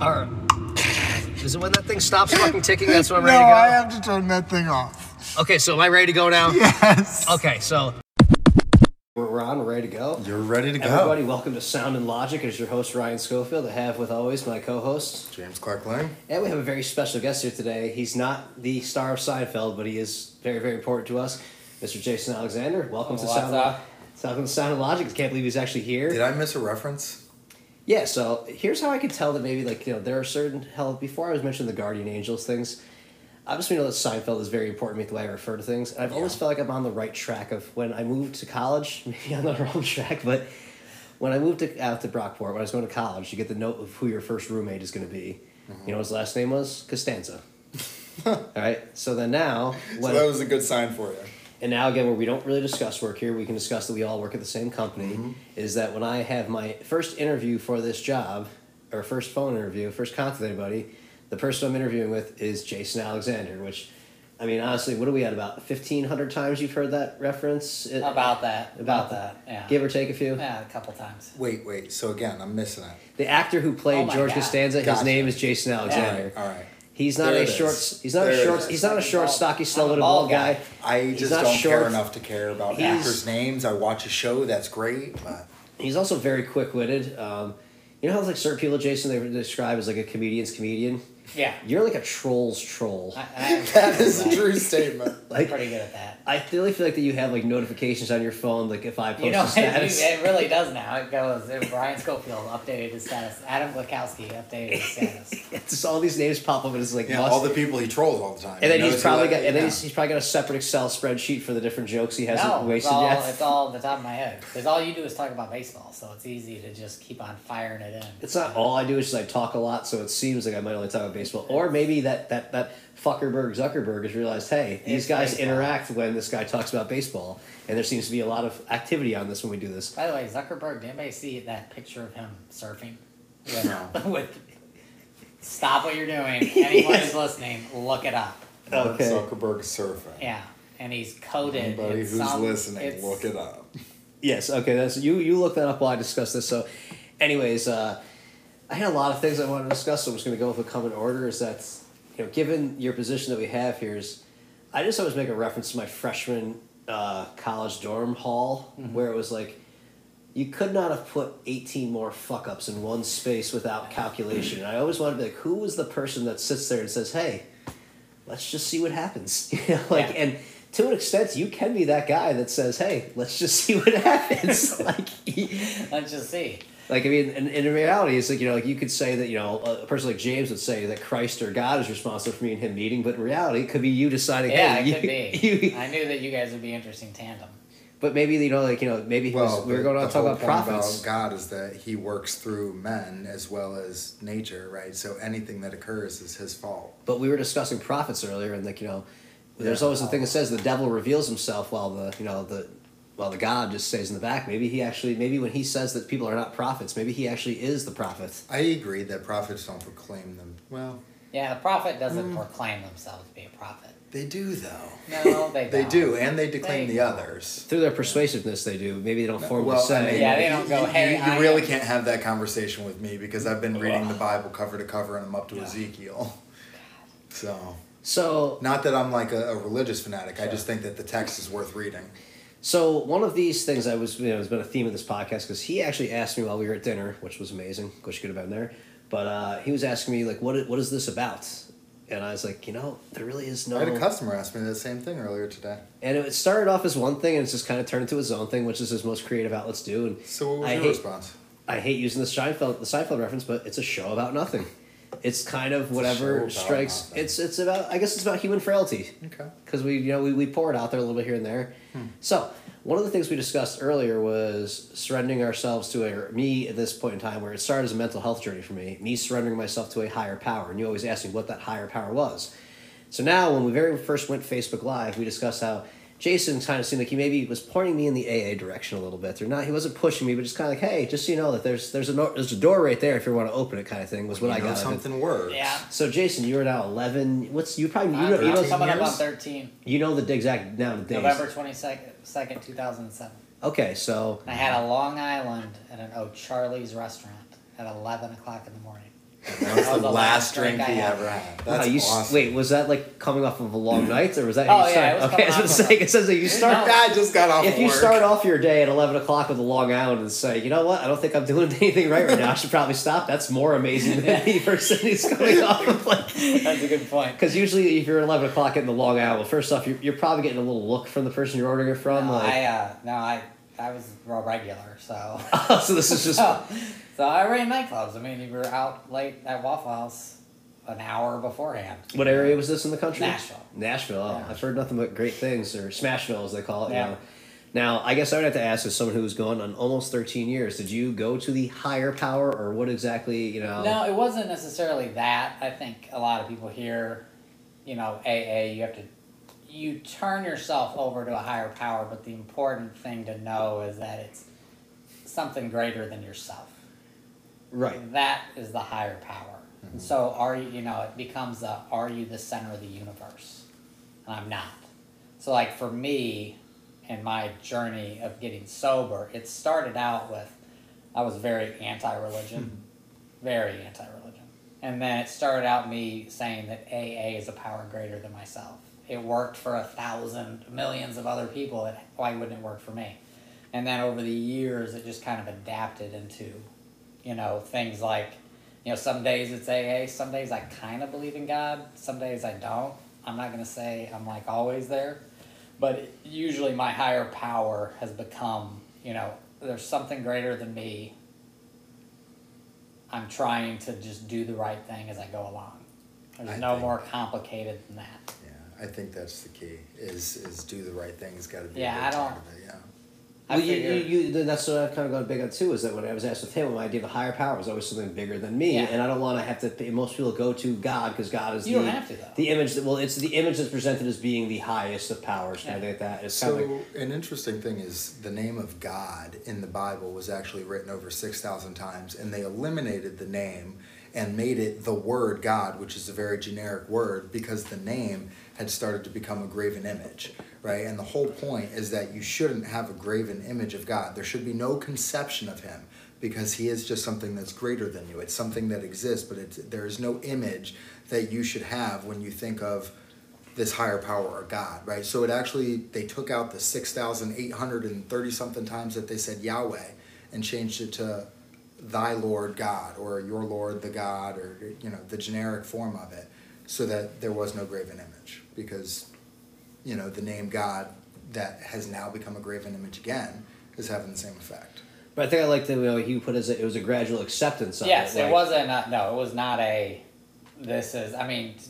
All right. Is it when that thing stops fucking ticking? That's when I'm No, ready to go. I have to turn that thing off. Okay, so am I ready to go now? Yes. Okay, so we're we're on, we're ready to go. You're ready to go. Everybody, welcome to Sound and Logic. As your host Ryan Schofield, I have with always my co-host, James Clark Lang. and we have a very special guest here today. He's not the star of Seinfeld, but he is very, very important to us, Mr. Jason Alexander. Welcome to Sound. Welcome to Sound and Logic. I can't believe he's actually here. Did I miss a reference? Yeah, so here's how I could tell that maybe like you know there are certain hell before I was mentioning the Guardian Angels things. Obviously, we know that Seinfeld is very important to me the way I refer to things. And I've always felt like I'm on the right track of when I moved to college. Maybe on the wrong track, but when I moved to, out to Brockport, when I was going to college, you get the note of who your first roommate is going to be. Mm-hmm. You know, what his last name was Costanza. All right. So then now, so that was a good sign for you. And now again, where we don't really discuss work here, we can discuss that we all work at the same company. Mm-hmm. Is that when I have my first interview for this job, or first phone interview, first contact with anybody, the person I'm interviewing with is Jason Alexander. Which, I mean, honestly, what are we at about fifteen hundred times you've heard that reference? It- About that. about that. Yeah. give or take a few. yeah, a couple times. Wait, wait. So again, I'm missing it. The actor who played Oh George God. Costanza, his name is Jason Alexander. All right. He's not There a short. is. He's not There a short. He's not a short, Bald- stocky, slow a witted bald bald guy. guy. I just not don't short. care enough to care about He's- actors' names. I watch a show that's great, but He's also very quick witted. Um, you know how like certain people, Jason, they describe as like a comedian's comedian. Yeah. You're like a troll's troll. I, I, that is a true statement. I'm like pretty good at that. I really feel like that you have like notifications on your phone, like if I post You know, a it, status. it really does now. It goes, if Brian Schofield updated his status. Adam Glakowski updated his status. it's just all these names pop up and it's like Yeah, must- all the people he trolls all the time. and then he's probably he got like- and then he's, he's probably got a separate Excel spreadsheet for the different jokes he hasn't No, it's wasted all, yet. it's all the top of my head. Because all you do is talk about baseball, so it's easy to just keep on firing it in. It's not all I do. is just I talk a lot, so it seems like I might only talk about baseball. Or maybe that that that Fuckerberg Zuckerberg has realized, hey, these guys baseball. interact when this guy talks about baseball, and there seems to be a lot of activity on this when we do this. By the way, Zuckerberg, did anybody see that picture of him surfing? With, No. with Stop what you're doing. Anyone who's listening, look it up. Mark Okay. Zuckerberg surfing. Yeah. And he's coded. Anybody in who's some- listening, it's- look it up. Yes, okay. That's you. You look that up while I discuss this. So, anyways, uh, I had a lot of things I wanted to discuss. So I'm just going to go with a common order. Is that you know, given your position that we have here, is I just always make a reference to my freshman uh, college dorm hall where it was like. You could not have put 18 more fuck ups in one space without calculation. And I always wanted to be like, who was the person that sits there and says, hey, let's just see what happens? You know, like, Yeah. and to an extent, you can be that guy that says, hey, let's just see what happens. like, Let's just see. Like I mean, in, in reality, it's like you know, like you could say that you know a person like James would say that Christ or God is responsible for me and him meeting, but in reality, it could be you deciding. Yeah, hey, it you, could be. you- I knew that you guys would be interesting tandem. but maybe you know, like you know, maybe he Well, was, we were the- going to talk whole about point prophets. About God is that He works through men as well as nature, right? So anything that occurs is His fault. But we were discussing prophets earlier, and like you know, there's Yeah. always the thing that says the devil reveals himself while the you know the while the God just stays in the back. Maybe he actually maybe when he says that people are not prophets, maybe he actually is the prophet. I agree that prophets don't proclaim them. Well, Yeah, a prophet doesn't Mm. proclaim themselves to be a prophet. they do though. No, they They don't. do, and they declaim They the don't. others. Through their persuasiveness, they do. Maybe they don't formally Well, say. I mean, Yeah, they don't go, you, "Hey, you, you I really am-" can't have that conversation with me because I've been reading the Bible cover to cover and I'm up to Yeah. Ezekiel. So, So not that I'm like a, a religious fanatic. I just think that the text is worth reading. So one of these things I was, you know, has been a theme of this podcast because he actually asked me while we were at dinner, which was amazing. Wish you could have been there, but uh, he was asking me like, "What? What is this about?" And I was like, "You know, there really is no." I had a customer ask me the same thing earlier today. and it started off as one thing, and it's just kind of turned into his own thing, which is his most creative outlets do. And So, what was I your hate, response? I hate using the Seinfeld, the Seinfeld reference, but it's a show about nothing. It's kind of whatever strikes. nothing. It's it's about. I guess it's about human frailty Okay. because we you know we, we pour it out there a little bit here and there. So one of the things we discussed earlier was surrendering ourselves to a me at this point in time where it started as a mental health journey for me. Me surrendering myself to a higher power, and you always ask me what that higher power was. So now when we very first went Facebook Live, we discussed how Jason kind of seemed like he maybe was pointing me in the AA direction a little bit, or not. He wasn't pushing me, but just kind of like, hey, just so you know that there's there's a no, there's a door right there if you want to open it, kind of thing was what You I know got. out of it. something works. Yeah. So Jason, you are now eleven. What's you probably you I'm, know you know, I'm coming up on 13. you know the exact now the days. November 22nd, 2nd, 2007. Okay, so I had a Long Island at an O'Charlie's restaurant. at eleven o'clock in the morning. That was That was the the last last drink drink he had. ever had. Wow, That's you s- awesome. wait, was that like coming off of a long night, or was that? Oh, you yeah, it was okay, I coming was off gonna of say it says that you start. No. I just got off. If of you work. start off your day at eleven o'clock with a long Island and say, you know what, I don't think I'm doing anything right right now. I should probably stop. That's more amazing than the person who's coming off of like. That's a good point. Because usually, if you're eleven o'clock getting the long Island, well, first off, you're, you're probably getting a little look from the person you're ordering it from. No, like, I uh, no, I I was real regular, so so this is just so, I ran nightclubs. I mean, you were out late at Waffle House an hour beforehand. what area was this in the country? Nashville. Nashville. Oh, Yeah. I've heard nothing but great things, or Smashville as they call it. Yeah. You know. Now, I guess I would have to ask, as someone who's gone on almost thirteen years, did you go to the higher power, or what exactly? You know. No, it wasn't necessarily that. I think a lot of people here, you know, AA. You have to, you turn yourself over to a higher power. But the important thing to know is that it's something greater than yourself. Right. That is the higher power. And mm-hmm. so are you, you know, it becomes a, are you the center of the universe? And I'm not. So like for me, and my journey of getting sober, it started out with, I was very anti-religion, hmm. very anti-religion. And then it started out me saying that AA is a power greater than myself. It worked for a thousand, millions of other people. It, why wouldn't it work for me? And then over the years, it just kind of adapted into, you know, things like, you know, some days it's AA, some days I kind of believe in God, some days I don't. I'm not going to say I'm like always there, but usually my higher power has become, you know, there's something greater than me. I'm trying to just do the right thing as I go along. There's I no think- more complicated than that. Yeah, I think that's the key. Is is do the right thing. It's got to be. Yeah, I don't- part of it, Yeah. I Well, you, you, you, that's what I've kind of gone big on too. Is that when I was asked with him, my idea of a higher power was always something bigger than me, Yeah. and I don't want to have to. Most people go to God because God is You the don't have to, though. the image that well, it's the image that's presented as being the highest of powers. Kind of Yeah. like that. It's So kind of like an interesting thing is the name of God in the Bible was actually written over six thousand times, and they eliminated the name and made it the word God, which is a very generic word, because the name had started to become a graven image, right? And the whole point is that you shouldn't have a graven image of God. There should be no conception of Him because He is just something that's greater than you. It's something that exists, but there is no image that you should have when you think of this higher power or God, right? So it actually they took out the six thousand eight hundred and thirty something times that they said Yahweh and changed it to thy Lord God or your Lord the God or you know the generic form of it, so that there was no graven image because you know the name God that has now become a graven image again is having the same effect. But I think I like the way he put it. As it was a gradual acceptance of Yes, it. it like- wasn't. A, no, it was not a. This is. I mean, t-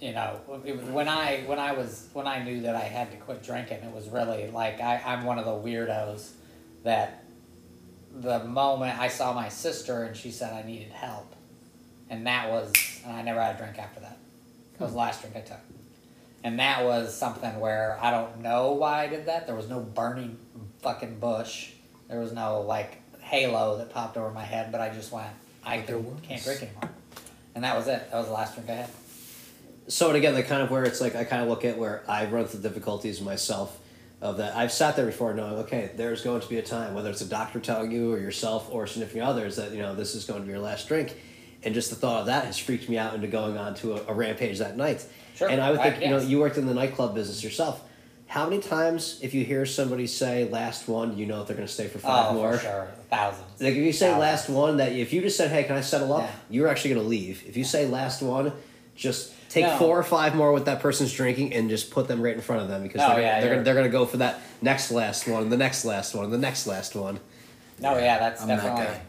t- you know, when I when I was when I knew that I had to quit drinking, it was really like I I'm one of the weirdos that the moment I saw my sister and she said I needed help, and that was and I never had a drink after that. That was the last drink I took. And that was something where I don't know why I did that. There was no burning fucking bush. There was no like halo that popped over my head, but I just went, I can, was. can't drink anymore. And that was it. That was the last drink I had. So and again, the kind of where it's like I kind of look at where I run through difficulties myself. Of that, I've sat there before, knowing okay, there's going to be a time, whether it's a doctor telling you or yourself or significant others, that you know this is going to be your last drink, and just the thought of that has freaked me out into going on to a, a rampage that night. Sure, And I would I- think, you know, yes. you worked in the nightclub business yourself. How many times, if you hear somebody say "last one," you know that they're going to stay for five oh, more? for sure, thousands. Like if you say Thousands. last one, that if you just said, "Hey, can I settle up?" Yeah. You're actually gonna leave. If you say last one, just take No. four or five more with that person's drinking and just put them right in front of them because Oh, they're, gonna, yeah, they're, gonna, they're gonna go for that next last one, the next last one, the next last one. No, yeah, that's I'm that definitely. guy.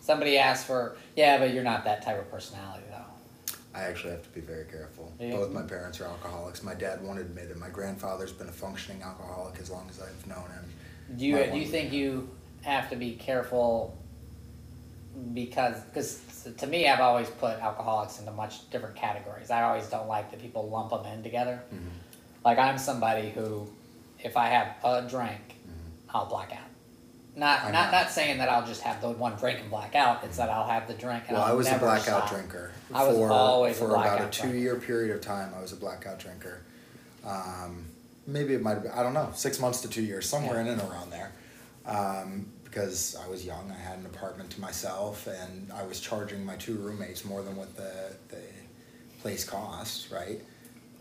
Somebody asked for, yeah, but you're not that type of personality though. I actually have to be very careful. Yeah. Both my parents are alcoholics. My dad won't admit it. My grandfather's been a functioning alcoholic as long as I've known him. Do you do you think you have to be careful because because to me I've always put alcoholics into much different categories. I always don't like that people lump them in together. Mm-hmm. Like I'm somebody who, if I have a drink, I'll black out. Not. I'm not not. saying that I'll just have the one drink and black out. It's that I'll have the drink and Well, I'll I was a blackout stop. drinker. I was for, always a for about a blackout drinker. two-year period of time. I was a blackout drinker. Um, maybe it might have been I don't know six months to two years, somewhere Yeah. in and around there. Um, because I was young. I had an apartment to myself, and I was charging my two roommates more than what the the place cost. Right.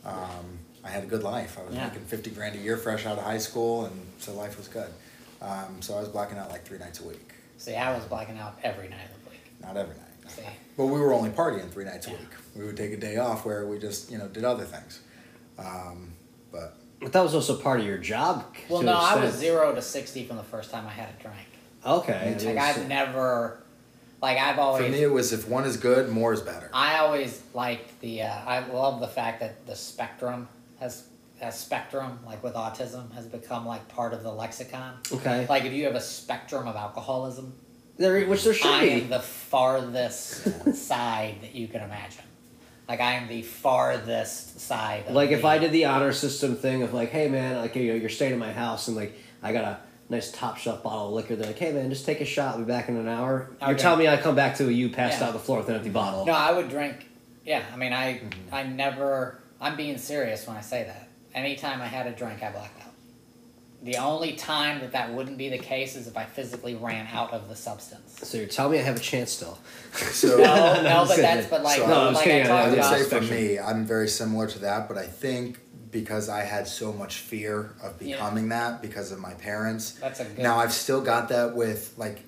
Um, I had a good life. I was Yeah. making fifty grand a year fresh out of high school, and so life was good. Um, so I was blacking out like three nights a week. See, I was blacking out every night of the week. Not every night. See, But we were only partying three nights a Yeah. week. We would take a day off where we just, you know, did other things. Um, but But that was also part of your job. well, no, I was zero to sixty from the first time I had a drink. Okay. Me. I Like mean, I've never, like I've always. for me, it was if one is good, more is better. I always liked the. Uh, I love the fact that the spectrum has has spectrum like with autism has become like part of the lexicon. Okay. Like if you have a spectrum of alcoholism, There, which there should I be. am the farthest side that you can imagine. Like I am the farthest side. Like if the- I did the honor system thing of like, hey man, like you know, you're staying at my house and like I got a nice top shelf bottle of liquor. They're like, hey man, just take a shot. I'll be back in an hour. You're telling me I come back to a you passed Yeah. out the floor with an empty bottle. No, I would drink. Yeah, I mean, I Mm-hmm. I never. I'm being serious when I say that. Anytime I had a drink, I blacked out. The only time that that wouldn't be the case is if I physically ran out of the substance. So you're telling me I have a chance still. So, No, No, no, but kidding. that's but like So- No, I was like kidding, I I talked I would about. say for me, I'm very similar to that, but I think because I had so much fear of Yeah. becoming that because of my parents. That's a good. Now I've still got that with like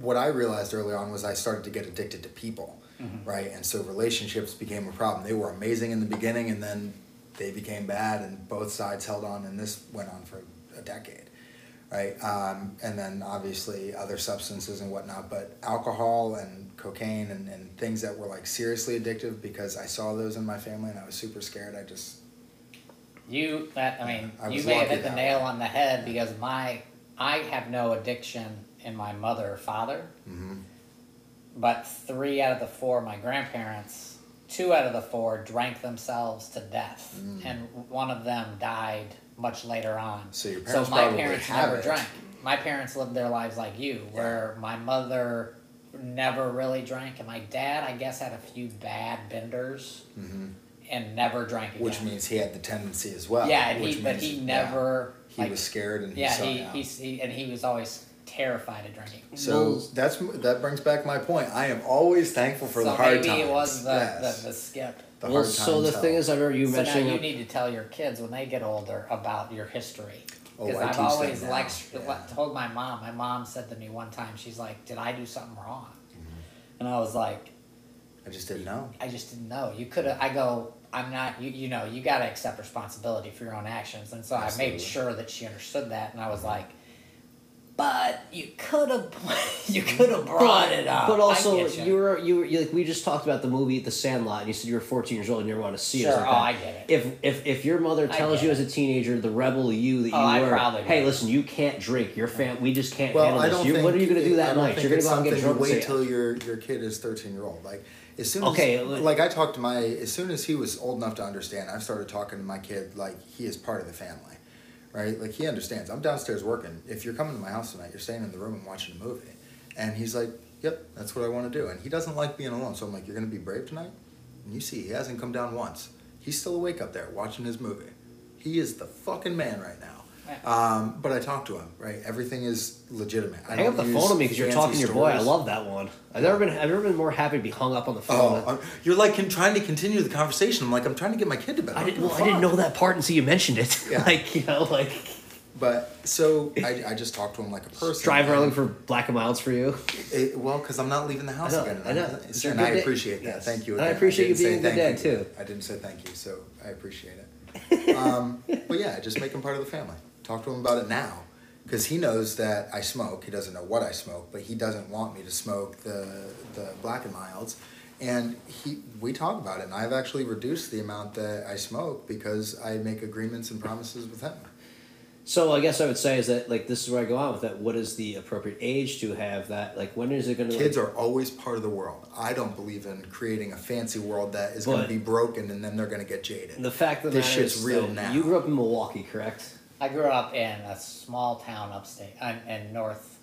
what I realized early on was I started to get addicted to people, Mhm. right? And so relationships became a problem. They were amazing in the beginning and then they became bad and both sides held on and this went on for a decade. Right, um, and then obviously other substances and whatnot, but alcohol and cocaine and, and things that were like seriously addictive because I saw those in my family and I was super scared. I just You that I mean, I you may have hit the nail way. on the head because my I have no addiction in my mother or father, mhm. but three out of the four of my grandparents, two out of the four drank themselves to death, Mm. and one of them died much later on. so your So parents my probably parents never it. drank. My parents lived their lives like you, where my mother never really drank, and my dad, I guess, had a few bad benders Mhm. and never drank again. Which means he had the tendency as well. yeah, and he, but means- he yeah. never. He like, was scared and Yeah, he, he, it out. he's, he and he was always terrified of drinking. So Well- that's that brings back my point. I am always thankful for so the hard maybe times. it was the, yes. the, the skip. the well, hard so the times thing help. is, I remember you so now mentioning. you need to tell your kids when they get older about your history. Oh, Because I I've teach always now, lect- yeah. le- told my mom. My mom said to me one time, she's like, "Did I do something wrong?" Mm-hmm. And I was like, I just didn't know. I just didn't know. You could have. I go. I'm not. You. You know. You got to accept responsibility for your own actions. And so I made sure that she understood that. And I was like, but you could have. You mm-hmm. could have brought it up. But also, you were you were you, like we just talked about the movie The Sandlot, and you said you were 14 years old and you never want to see Sure. it. Oh, It's like I get it. If if if your mother tells you it. as a teenager, the rebel you that oh, you Oh, were, hey, would. listen, you can't drink. Your fam, we just can't Well, handle I this. don't You- think. what are you going to do that night? You're going to go out and get drunk. wait say, till your your kid is thirteen year old. Like as soon as Okay, like, like- I talked to my as soon as he was old enough to understand, I started talking to my kid like he is part of the family, right? Like he understands. I'm downstairs working. If you're coming to my house tonight, you're staying in the room and watching a movie, and he's like, "Yep, that's what I want to do." And he doesn't like being alone, so I'm like, "You're going to be brave tonight." And you see, he hasn't come down once. He's still awake up there watching his movie. He is the fucking man right now. Um, but I talked to him, right? Everything is legitimate. I Hang up don't the phone to me because you're talking to your boy. I love that one. I've never been I've never been more happy to be hung up on the phone. Oh, I'm- you're like con- trying to continue the conversation. I'm like, I'm trying to get my kid to bed. I didn't. Well, I didn't know that part until you mentioned it. Yeah. like you know, like But so I, I just talked to him like a person. drive around looking for black and milds for you. It, well, because I'm not leaving the house I know, again. I know. And It's your And I good day. appreciate that. Yes. Thank you. And I again. appreciate you didn't being a good thank dad, you. too. I didn't say thank you, so I appreciate it. um, but yeah, just make him part of the family. Talk to him about it now, because he knows that I smoke. He doesn't know what I smoke, but he doesn't want me to smoke the the black and milds. And he, we talk about it, and I've actually reduced the amount that I smoke because I make agreements and promises with him. So I guess I would say is that like this is where I go on with that. What is the appropriate age to have that? Like when is it going to? Kids are always part of the world. I don't believe in creating a fancy world that is going to be broken and then they're going to get jaded. The fact that This shit's real now. You grew up in Milwaukee, correct? I grew up in a small town upstate, uh, in North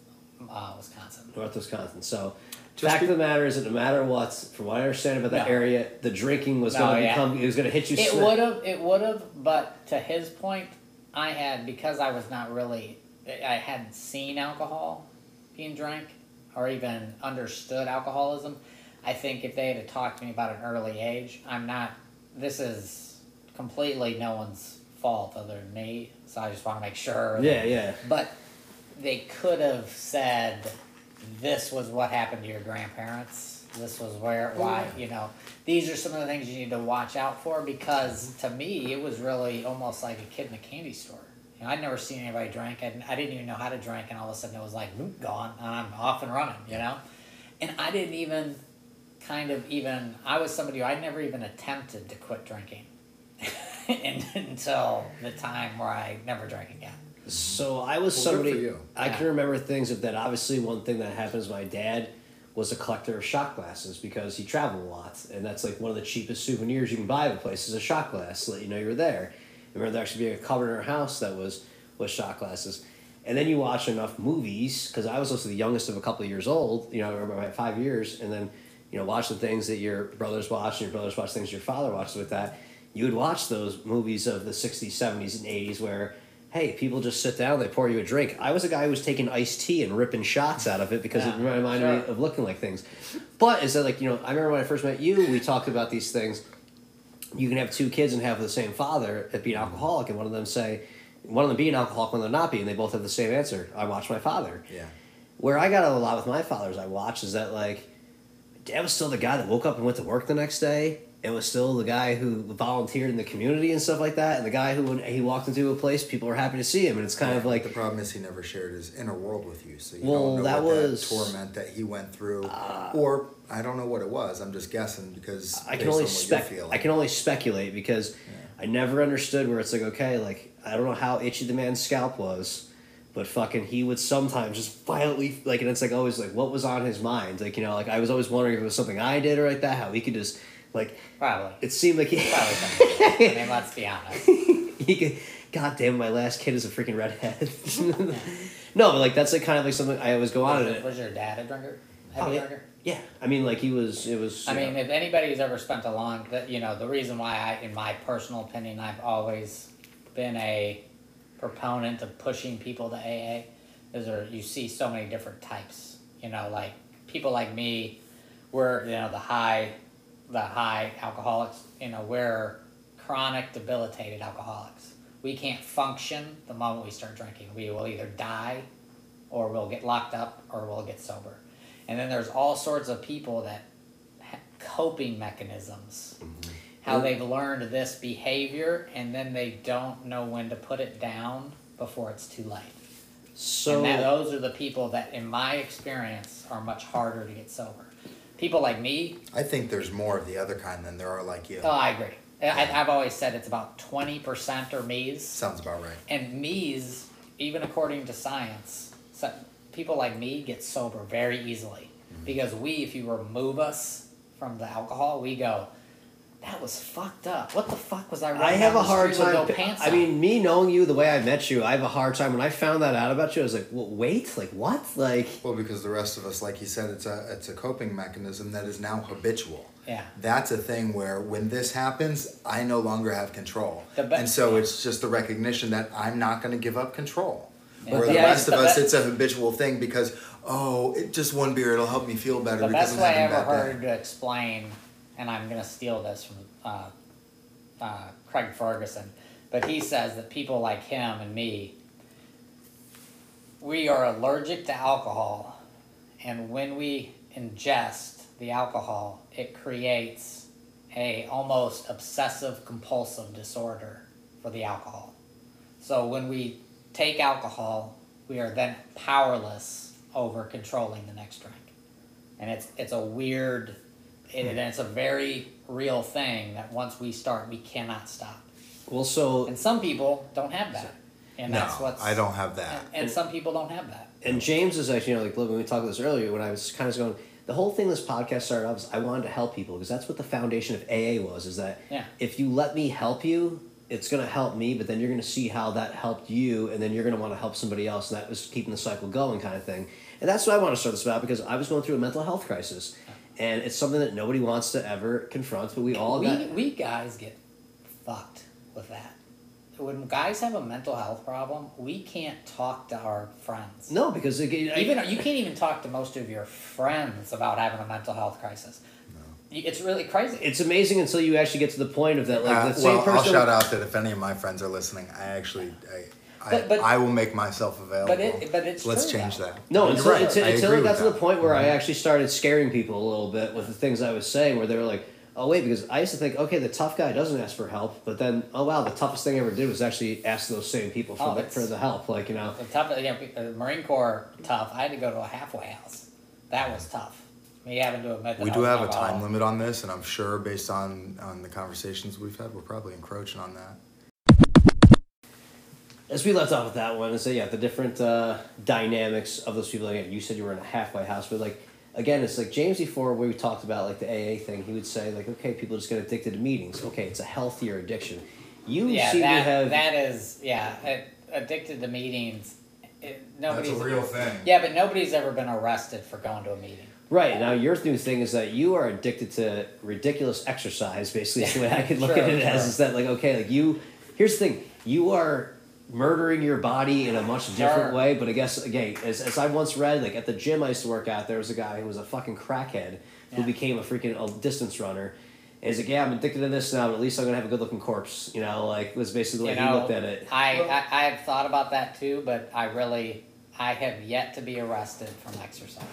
uh, Wisconsin. North Wisconsin. So, Just fact be- of the matter is, that no matter what, from what I understand about that No. area, the drinking was No, going to yeah. become. It was going to hit you. It would have, it would have, but to his point, I had because I was not really, I hadn't seen alcohol. being drank or even understood alcoholism, I think if they had talked to me about an early age, I'm not. This is completely no one's fault other than me. So I just want to make sure. Yeah, yeah. But they could have said, "This was what happened to your grandparents. This was where why you know." These are some of the things you need to watch out for because mm-hmm. to me it was really almost like a kid in a candy store. You know, I'd never seen anybody drink. I, I didn't even know how to drink, and all of a sudden it was like "Boop, gone, and I'm off and running. You know, and I didn't even kind of even. I was somebody who I never even attempted to quit drinking. and, until the time where I never drank again. So I was Well, somebody. for you. I Yeah. can remember things of that. Obviously, one thing that happens. My dad was a collector of shot glasses because he traveled a lot, and that's like one of the cheapest souvenirs you can buy at a place is a shot glass to let you know you're there. I remember there actually being a cupboard in our house that was with shot glasses. And then you watch enough movies because I was also the youngest of a couple of years old. You know, I remember I had five years, and then you know watch the things that your brothers watch, and your brothers watch things your father watches with that. You would watch those movies of the '60s, '70s, and '80s where hey, people just sit down, they pour you a drink. I was a guy who was taking iced tea and ripping shots out of it because Yeah, it reminded me of looking like things. But is that like, you know, I remember when I first met you, we talked about these things. You can have two kids and have the same father be an alcoholic, and one of them say, one of them be an alcoholic, one of them not be, and they both have the same answer. I watch my father. Yeah. Where I got a lot with my fathers, I watched is that like, dad was still the guy that woke up and went to work the next day, and was still the guy who volunteered in the community and stuff like that, and the guy who when he walked into a place, people were happy to see him, and it's kind of like the problem is he never shared his inner world with you, so you Well, don't know that what was- that torment that he went through, uh, or I don't know what it was. I'm just guessing because I can only on spec. I can only speculate because I never understood where it's like okay, like I don't know how itchy the man's scalp was, but fucking he would sometimes just violently like, and it's like always like what was on his mind, like you know, like I was always wondering if it was something I did or like that, how he could just like Probably. it seemed like he Probably. I mean, let's be honest. he could. God damn, my last kid is a freaking redhead. no, but like that's like kind of like something I always go on Was, it. was your dad a drinker? Oh, heavy Oh, yeah. drinker? Yeah, I mean, like he was. It was. I mean, know, if anybody's ever spent a long, that you know, the reason why I, in my personal opinion, I've always been a proponent of pushing people to AA, is there you see so many different types. You know, like people like me, we're you know the high, the high alcoholics. You know, we're chronic debilitated alcoholics. We can't function the moment we start drinking. We will either die, or we'll get locked up, or we'll get sober. And then there's all sorts of people that ha- coping mechanisms, mm-hmm. how Well- they've learned this behavior, and then they don't know when to put it down before it's too late. so and those are the people that, in my experience, are much harder to get sober. People like me, I think there's more of the other kind than there are like you. oh, I agree. I, I've always said it's about 20% are me's. Sounds about right. And me's, even according to science, so people like me get sober very easily mm-hmm. because we, if you remove us from the alcohol, we go, that was fucked up. What the fuck was I? I have a hard time. No pants I on? mean, me knowing you the way I met you, I have a hard time. When I found that out about you, I was like, well, "Wait, like what? Like Well, because the rest of us, like you said, it's a it's a coping mechanism that is now habitual. yeah. That's a thing where when this happens, I no longer have control, The be- and so it's just the recognition that I'm not going to give up control. Yeah. Where the Yeah, rest the of us, be- it's a habitual thing because oh, it, just one beer, it'll help me feel better The because best I'm way I ever that day. heard to explain, and I'm gonna steal this from uh, uh, Craig Ferguson, but he says that people like him and me, we are allergic to alcohol, and when we ingest the alcohol, it creates a almost obsessive compulsive disorder for the alcohol. So when we take alcohol, we are then powerless over controlling the next drink and it's it's a weird it, and it's a very real thing that once we start we cannot stop well, so and some people don't have that and that's no, what's I don't have that. and, and some people don't have that and James is actually, you know, like when we talked about this earlier, when I was kind of going, the whole thing this podcast started off is I wanted to help people because that's what the foundation of AA was. Is that Yeah. if you let me help you, it's going to help me, but then you're going to see how that helped you, and then you're going to want to help somebody else, and that was keeping the cycle going, kind of thing. And that's what I want to start this about because I was going through a mental health crisis, and it's something that nobody wants to ever confront, but we all we, got. we guys get fucked with that when guys have a mental health problem, we can't talk to our friends. No, because again, I- Even you can't even talk to most of your friends about having a mental health crisis. You- It's really crazy. it's amazing until you actually get to the point of that. Like Uh, the same well, person. I'll shout out that if any of my friends are listening, I actually, I, I, But- but- I will make myself available. but it- but it's Let's true, change though. that. No, You're until, right. until, I until agree it got with to the point where I actually started scaring people a little bit with the things I was saying, where they were like, "Oh wait," because I used to think, okay, the tough guy doesn't ask for help, but then, oh wow, the toughest thing I ever did was actually ask those same people for Oh, the, for the help. Like you know, The tough, you know, the Marine Corps tough. I had to go to a halfway house. That was tough. Me having to admit that We do have a time limit on this, and I'm sure based on, on the conversations we've had, we're probably encroaching on that. As we left off with that one, and say yeah, the different uh, dynamics of those people. Again, you said you were in a halfway house, but like again, it's like James before where we talked about like the AA thing. He would say like, okay, people just get addicted to meetings. Okay, it's a healthier addiction. You Yeah, seem that, to have that is yeah. It, addicted to meetings. It, nobody's That's a real thing. Yeah, but nobody's ever been arrested for going to a meeting. Right now, your new thing is that you are addicted to ridiculous exercise. Basically, is the way I could look Sure, at it as is that like okay, like you. Here's the thing: you are murdering your body in a much different Sure. way. But I guess again, as, as I once read, like at the gym I used to work out, there was a guy who was a fucking crackhead who Yeah. became a freaking a distance runner. And he's like, yeah, I'm addicted to this now, but at least I'm gonna have a good looking corpse. You know, like was basically the You way he looked at it. I, I I have thought about that too, but I really I have yet to be arrested from exercise.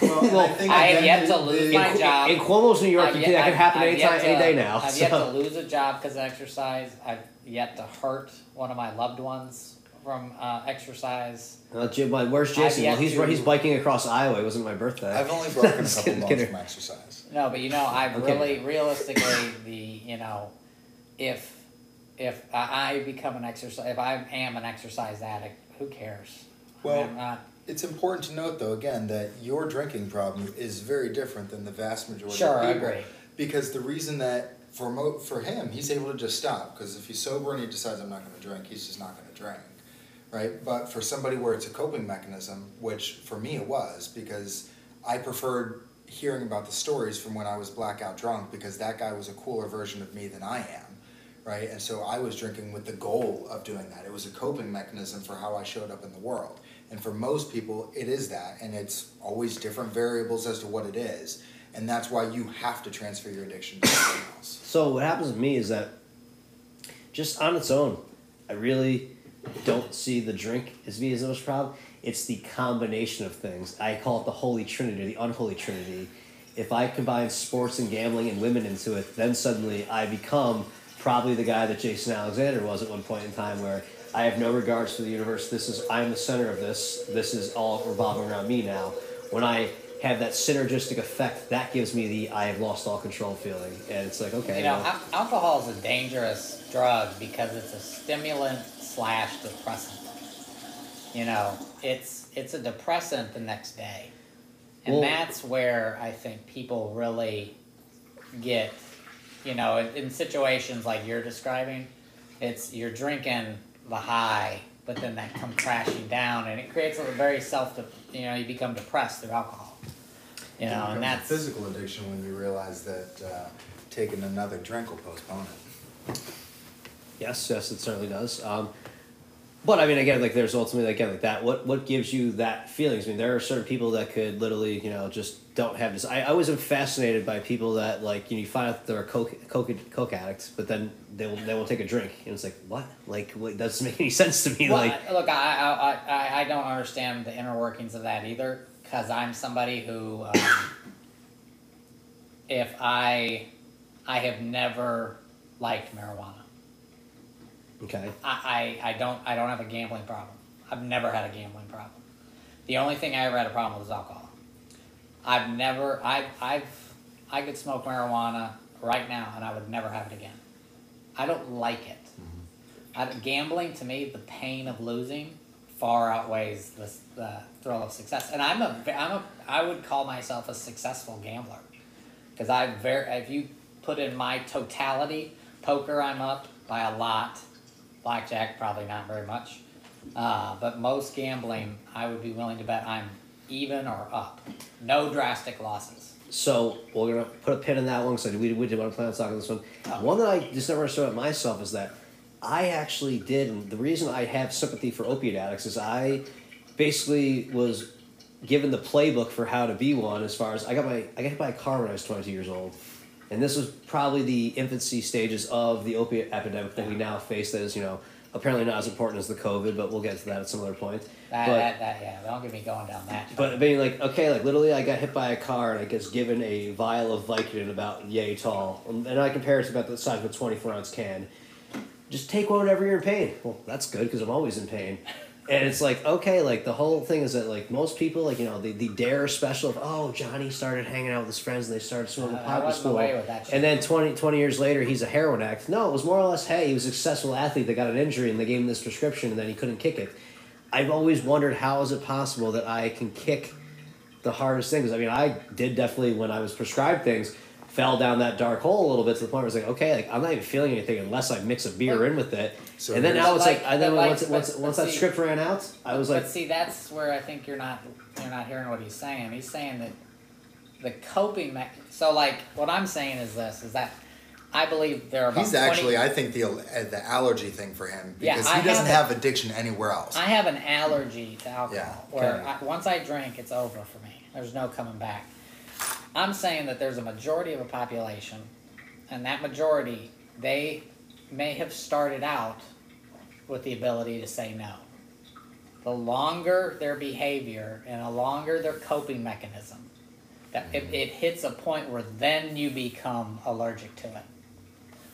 Well, I, think I have yet to lose the- my in, job. in Cuomo's New York, I've you yet- can, that could happen I've anytime, yet any day now. I've so. yet to lose a job because of exercise. I've yet to hurt one of my loved ones from uh, exercise. Uh, Jim, like, where's I've Jason? Well, he's to- he's biking across Iowa. It wasn't my birthday. I've only broken a couple kidding, bones kidding. from exercise. No, but you know, I've Okay. really realistically the you know, if if I, I become an exercise, if I am an exercise addict, who cares? Well, I'm not. It's important to note, though, again, that your drinking problem is very different than the vast majority Sure, of I people. agree. Because the reason that for mo- for him, he's able to just stop. Because if he's sober and he decides I'm not going to drink, he's just not going to drink, right? But for somebody where it's a coping mechanism, which for me it was, because I preferred hearing about the stories from when I was blackout drunk, because that guy was a cooler version of me than I am. Right, and so I was drinking with the goal of doing that. It was a coping mechanism for how I showed up in the world. And for most people, it is that, and it's always different variables as to what it is. And that's why you have to transfer your addiction to something else. So what happens with me is that just on its own, I really don't see the drink as being as much problem. It's the combination of things. I call it the holy trinity, or the unholy trinity. If I combine sports and gambling and women into it, then suddenly I become probably the guy that Jason Alexander was at one point in time, where I have no regards for the universe. This is I'm the center of this. This is all revolving around me now. When I have that synergistic effect, that gives me the I have lost all control feeling, and it's like okay, You know, well, al- alcohol is a dangerous drug because it's a stimulant slash depressant. You know, it's it's a depressant the next day, and Well- that's where I think people really get. You know, in, in situations like you're describing, it's you're drinking the high, but then that comes crashing down, and it creates a very self. You know, you become depressed through alcohol. You know, and It that's physical addiction when you realize that uh, taking another drink will postpone it. Yes, yes, it certainly does. Um, but I mean, again, like there's ultimately again like that. What what gives you that feelings? I mean, there are certain people that could literally, you know, just don't have this. I, I always am fascinated by people that like you know you find out that they're a coke coke coke addicts, but then they will they will take a drink, and it's like what? Like what, it doesn't make any sense to me. Well, like I- look, I, I, I, I don't understand the inner workings of that either, because I'm somebody who, um, if I, I have never liked marijuana. okay, I, I, I don't, I don't have a gambling problem. I've never had a gambling problem. The only thing I ever had a problem with was alcohol. I've never, I've, I've, I could smoke marijuana right now and I would never have it again. I don't like it. I, gambling to me, the pain of losing far outweighs the, the thrill of success. And I'm a, I'm a, I would call myself a successful gambler, because I very, if you put in my totality, poker I'm up by a lot, blackjack probably not very much, uh, but most gambling I would be willing to bet I'm even or up, no drastic losses. so we're gonna put a pin in that one So we we did want to plan on talking this one. Oh. One that I just never understood myself is that I actually did, and the reason I have sympathy for opiate addicts is I basically was given the playbook for how to be one. As far as I got my I got hit by a car when I was twenty two years old, and this was probably the infancy stages of the opiate epidemic that we now face. That is, you know, apparently not as important as the COVID, but we'll get to that at some other point. That, but, that, that, yeah, don't get me going down that. but being like, okay, like literally, I got hit by a car and I gets given a vial of Vicodin about yay tall, and I compare it to about the size of a twenty-four ounce can. Just take one whenever you're in pain. Well, that's good because I'm always in pain. And it's like okay, like the whole thing is that like most people, like you know, the, the dare special of oh Johnny started hanging out with his friends and they started smoking Uh, pot in school, away with that and then 20, 20 years later he's a heroin addict. No, it was more or less hey he was a successful athlete that got an injury and they gave him this prescription and then he couldn't kick it. I've always wondered how is it possible that I can kick the hardest things. I mean, I did definitely when I was prescribed things, fell down that dark hole a little bit to the point where it's like, okay, like I'm not even feeling anything unless I mix a beer in with it. So and then here's- now it's like, Like- and then but like- once it, once but- once but that see- script ran out, I was like, but see, that's where I think you're not you're not hearing what he's saying. He's saying that the coping me- so like what I'm saying is this is that I believe there are about He's 20 actually, I think the uh, the allergy thing for him because I he doesn't have have addiction anywhere else. I have an allergy to alcohol Yeah, where okay. I, once I drink, it's over for me. There's no coming back. I'm saying that there's a majority of a population, and that majority, they may have started out with the ability to say no. The longer their behavior and the longer their coping mechanism, that it, mm-hmm. it hits a point where then you become allergic to it,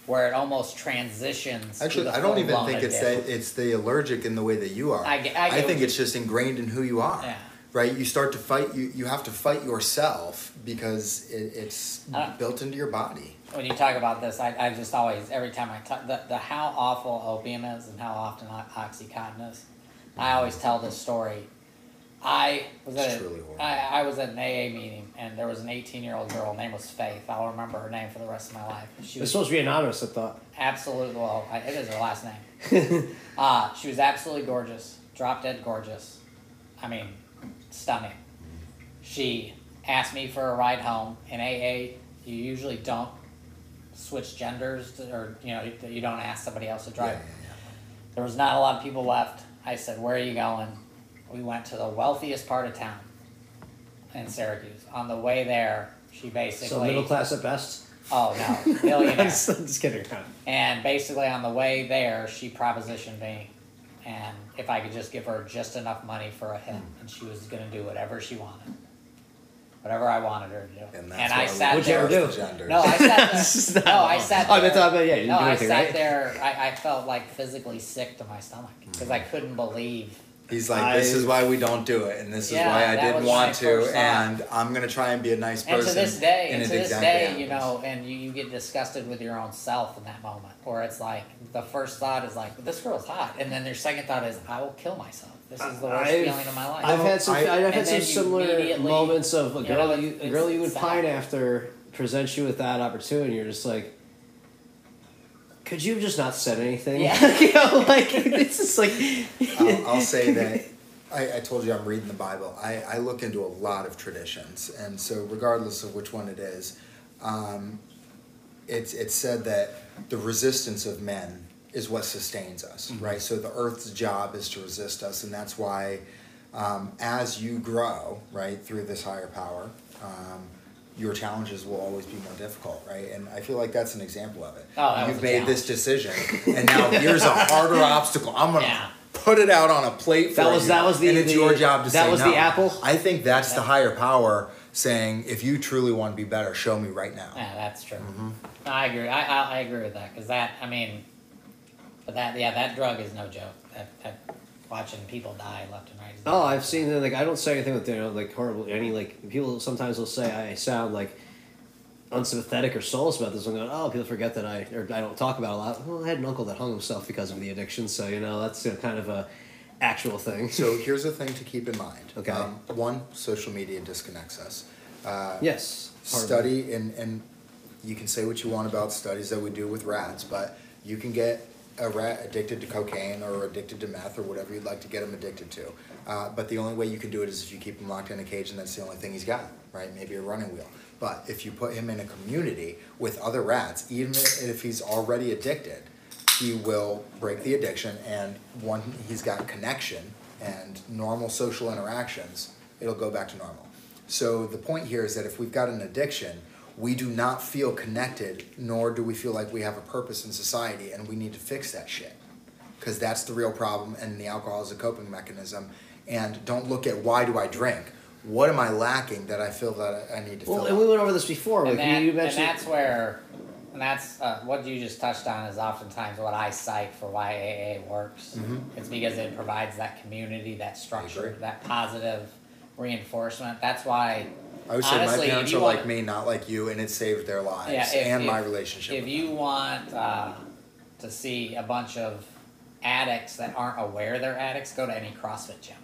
where it almost transitions. to Actually, I don't even think it's that it's the allergic in the way that you are. I get- I get think it's just ingrained in who you are. Yeah. Right? You start to fight. You you have to fight yourself because it, it's Uh, built into your body. when you talk about this, I, I just always every time I talk the, the how awful opium is and how often o- oxycontin is. I always tell this story. I was It's at a- truly. I, I was at an AA meeting and there was an 18 year old girl. Her name was Faith. I'll remember her name for the rest of my life. She it's was supposed to be anonymous. I thought. absolutely well. I, it is her last name. uh, she was absolutely gorgeous, drop dead gorgeous. I mean, stunning. She asked me for a ride home. In AA, you usually don't switch genders, to, or you know, you, you don't ask somebody else to drive. Yeah, There was not a lot of people left. I said, "Where are you going?" We went to the wealthiest part of town in Syracuse. On the way there, she basically So middle class at best. Oh no, just, I'm just kidding. And basically, on the way there, she propositioned me, and if I could just give her just enough money for a hit, hmm. and she was going to do whatever she wanted, whatever I wanted her to do. And that's I sat you there. ever do? No, I sat there. no, I sat Oh, I there. yeah, you no, do I anything, sat right? there. I, I felt like physically sick to my stomach because I hmm. couldn't believe. He's like, this I- is why we don't do it, and this is Yeah, why I didn't want to, and I'm gonna try and be a nice And person. to this day, and it to this day, happens. you know, and you, you get disgusted with your own self in that moment, where it's like the first thought is like, "This girl's hot," and then your second thought is, "I will kill myself. This is the worst I've- feeling of my life." I've had some. I- I've had some similar moments of a you girl know, that you, a girl you would sad. pine after presents you with that opportunity. You're just like, could you have just not said anything? Yeah. you know, like it's just like. I'll, I'll say that I, I told you I'm reading the Bible. I, I look into a lot of traditions, and so regardless of which one it is, um, it's it's said that the resistance of men is what sustains us, right? So the Earth's job is to resist us, and that's why, um, as you grow, right, through this higher power. Um, your challenges will always be more difficult, right? And I feel like that's an example of it. Oh, You've made this decision, and now here's a harder obstacle. I'm gonna Yeah. put it out on a plate for That was- you, that was the- and it's the- your job to that say That was no. the apple? I think that's the higher power saying, if you truly want to be better, show me right now. Yeah, that's true. Mm-hmm. I agree. I, I, I agree with that because that. I mean, but that yeah, that drug is no joke. That, that watching people die left and right. Is Oh, I've seen that. Like, I don't say anything with you know, like horrible. Any like people sometimes will say I sound like unsympathetic or soulless about this. I'm going, oh, people forget that I or I don't talk about it a lot. Well, I had an uncle that hung himself because of the addiction, so you know that's you know, kind of a actual thing. So here's the thing to keep in mind. Okay. Um, one, social media disconnects us. Uh, yes, part of it. study and, and you can say what you want about studies that we do with rats, but you can get a rat addicted to cocaine or addicted to meth or whatever you'd like to get him addicted to. Uh, but the only way you can do it is if you keep him locked in a cage and that's the only thing he's got, right? Maybe a running wheel. But if you put him in a community with other rats, even if he's already addicted, he will break the addiction, and when he's got connection and normal social interactions, it'll go back to normal. So the point here is that if we've got an addiction, we do not feel connected, nor do we feel like we have a purpose in society, and we need to fix that shit. Because that's the real problem, and the alcohol is a coping mechanism. And don't look at why do I drink? What am I lacking that I feel that I need to Well, fill? and up? we went over this before. and, Like that, you and mentioned, that's where, and that's uh, what you just touched on is oftentimes what I cite for why AA works. It's because it provides that community, that structure, that positive reinforcement. That's why. I would say honestly, my parents are want- like me, not like you, and it saved their lives Yeah, if- and my relationship. If with you want uh, to see a bunch of addicts that aren't aware they're addicts, go to any CrossFit gym.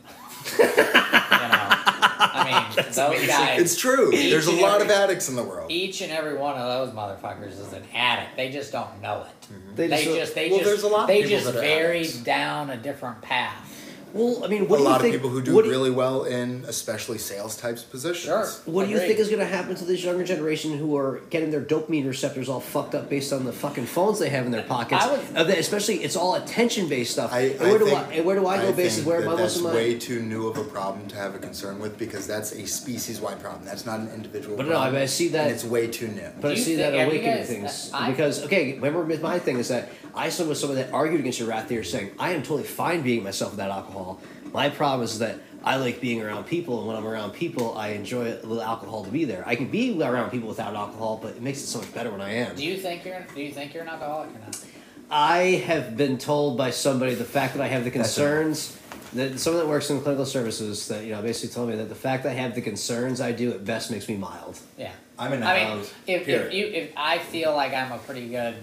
you know, I mean, those them. guys. it's true. There's a lot every- of addicts in the world. Each and every one of those motherfuckers is an addict. They just don't know it. they They just, just, they Well, just, there's a lot of they people just that are varied addicts. down a different path. Well, I mean, a what do you lot of people who do do- really well in especially sales types positions. Sure. What do you Agreed. think is going to happen to this younger generation who are getting their dopamine receptors all fucked up based on the fucking phones they have in their pockets? I would- Uh, especially, it's all attention based stuff. I, and I where do think, I? And where do I go? based think where that am I that's most of my? way too new of a problem to have a concern with because that's a species-wide problem. That's not an individual. But no, I mean, I see that- and it's way too new. But I Do you see that awakening guys- things I- because okay, remember my thing is that I stood with someone that argued against your wrath theory, saying I am totally fine being myself without alcohol. My problem is that I like being around people, and when I'm around people, I enjoy a little alcohol to be there. I can be around people without alcohol, but it makes it so much better when I am. Do you think you're? Do you think you're an alcoholic or not? I have been told by somebody the fact that I have the concerns that someone that works in clinical services that you know basically told me that the fact that I have the concerns I do at best makes me mild. Yeah. I'm an I mean, if, if you if I feel like I'm a pretty good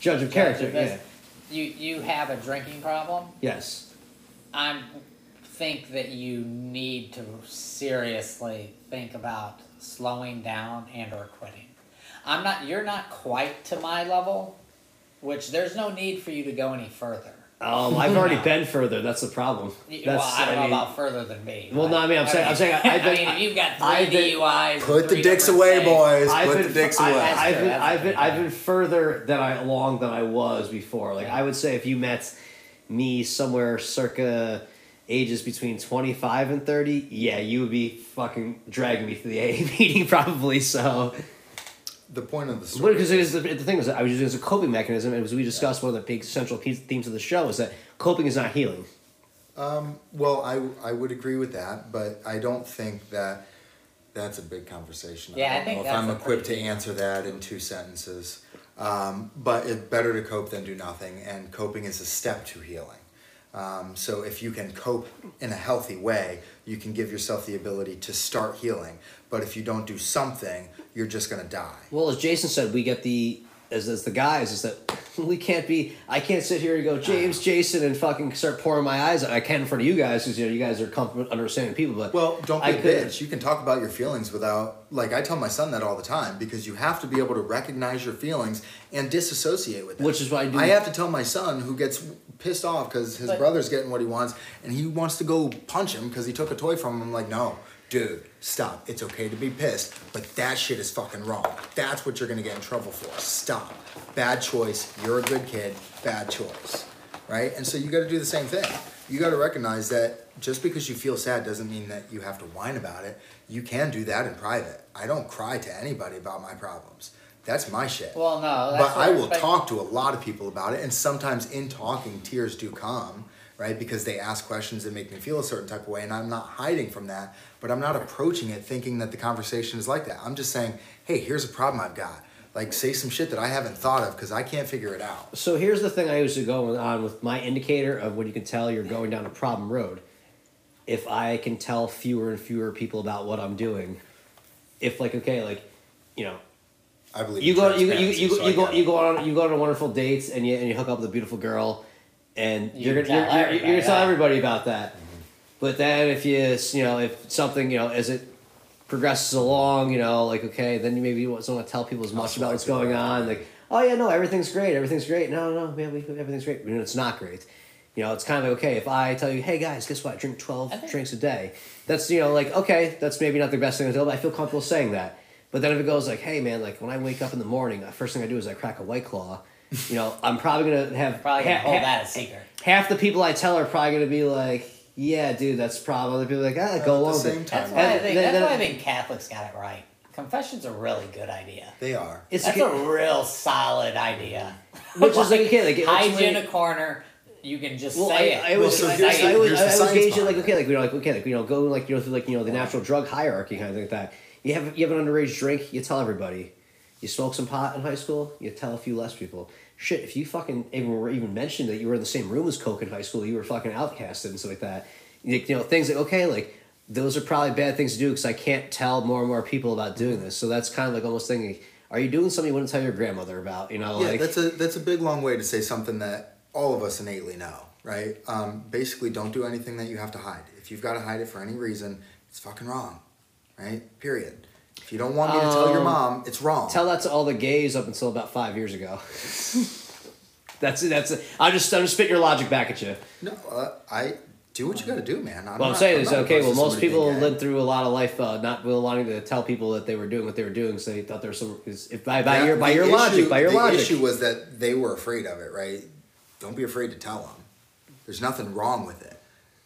Judge of judge character, of yeah. you you have a drinking problem. Yes. I think that you need to seriously think about slowing down and or quitting. I'm not you're not quite to my level, which there's no need for you to go any further. Um, I've already No. been further. That's the problem. Y- That's, well, I don't know mean, about further than me. Well, but- no, I mean, I'm saying- I'm saying I've been- I mean, if you've got 3 I've been- DUIs, Put the dicks away, things- boys. I've Put been, the dicks I, away. I've been, I've been, I've been further than I along than I was before. Like I would say, if you met me somewhere circa ages between twenty five and thirty, yeah, you would be fucking dragging me through the AA meeting probably. So, the point of the story. because it is the, the thing is, that I was using it as a coping mechanism, and as we discussed, one of the big central piece, themes of the show is that coping is not healing. Well, I, I would agree with that, but I don't think that that's a big conversation. Yeah, I don't think know if that's I'm a equipped to answer that in two sentences. Um, but it's better to cope than do nothing, and coping is a step to healing. Um, so if you can cope in a healthy way, you can give yourself the ability to start healing. But if you don't do something, you're just gonna die. Well, as Jason said, we get the as as the guys is that we can't be. I can't sit here and go James, Jason, and fucking start pouring my eyes out. I can in front of you guys because you know you guys are comfortable understanding people. But Well, don't be I a could- bitch. You can talk about your feelings without, like, I tell my son that all the time because you have to be able to recognize your feelings and disassociate with them. Which is why I do. I have to tell my son who gets pissed off because his But- brother's getting what he wants and he wants to go punch him because he took a toy from him. I'm like, no, dude, stop. It's okay to be pissed, but that shit is fucking wrong. That's what you're gonna get in trouble for. Stop. Bad choice. You're a good kid. Bad choice. Right? And so you gotta do the same thing. You gotta recognize that just because you feel sad doesn't mean that you have to whine about it. You can do that in private. I don't cry to anybody about my problems. That's my shit Well, no, that's but I will but- talk to a lot of people about it, and sometimes in talking, tears do come, right? Because they ask questions that make me feel a certain type of way, and I'm not hiding from that, but I'm not approaching it thinking that the conversation is like that. I'm just saying, hey, here's a problem I've got. Like, say some shit that I haven't thought of because I can't figure it out. So here's the thing I usually go on with my indicator of when you can tell you're going down a problem road. If I can tell fewer and fewer people about what I'm doing, if like okay, like you know, I believe you go you you you, so you go you go on you go on wonderful dates and you and you hook up with a beautiful girl, and You you're gonna tell you're, you're, you're gonna everybody tell that. everybody about that. But then if you you know if something you know as it progresses along, you know like okay, then you maybe don't want to tell people as much about what's going on, like oh yeah no everything's great everything's great no no man we, everything's great you know it's not great. You know, it's kind of like, okay if I tell you, hey guys, guess what? I drink twelve I think- drinks a day. That's you know, like okay, that's maybe not the best thing to do, but I feel comfortable saying that. But then if it goes like, hey man, like when I wake up in the morning, the first thing I do is I crack a white claw, you know, I'm probably gonna have Probably gonna ha- hold ha- that a secret. half the people I tell are probably gonna be like, "Yeah, dude, that's probably problem." Other people are like, "Ah, At go the along." with same time- That's why I think. then- That's then- why I think Catholics got it right. Confession's a really good idea. They are. It's That's okay- a real solid idea. Which is like, okay, like, hide in a corner. You can just Well, say I, it. I always, Well, so I, here's I the- always, I the always science gauge it like okay, like you know, like okay, like you know, go like you know through like you know the natural drug hierarchy kind of thing like that. You have you have an underage drink, you tell everybody. You smoke some pot in high school, you tell a few less people. Shit, if you fucking even were even mentioned that you were in the same room as coke in high school, you were fucking outcasted and stuff like that. You, you know things like okay, like those are probably bad things to do because I can't tell more and more people about doing this. So that's kind of like almost thinking, are you doing something you wouldn't tell your grandmother about? You know, Yeah, like that's a that's a big long way to say something that all of us innately know, right? Um, basically, don't do anything that you have to hide. If you've got to hide it for any reason, it's fucking wrong, right? Period. If you don't want me to tell your Um, mom, it's wrong. Tell that to all the gays up until about five years ago. that's it. That's. I just I'm just spit your logic back at you. no, uh, I do what you got to do, man. I'm What I'm not- saying is not okay. opposed Well, to most somebody people being gay. lived through a lot of life, uh, not wanting to tell people that they were doing what they were doing. So they thought there was some. Is, if by, by your by the your issue- logic, by your logic. the logic, issue was that they were afraid of it, right? Don't be afraid to tell them. There's nothing wrong with it,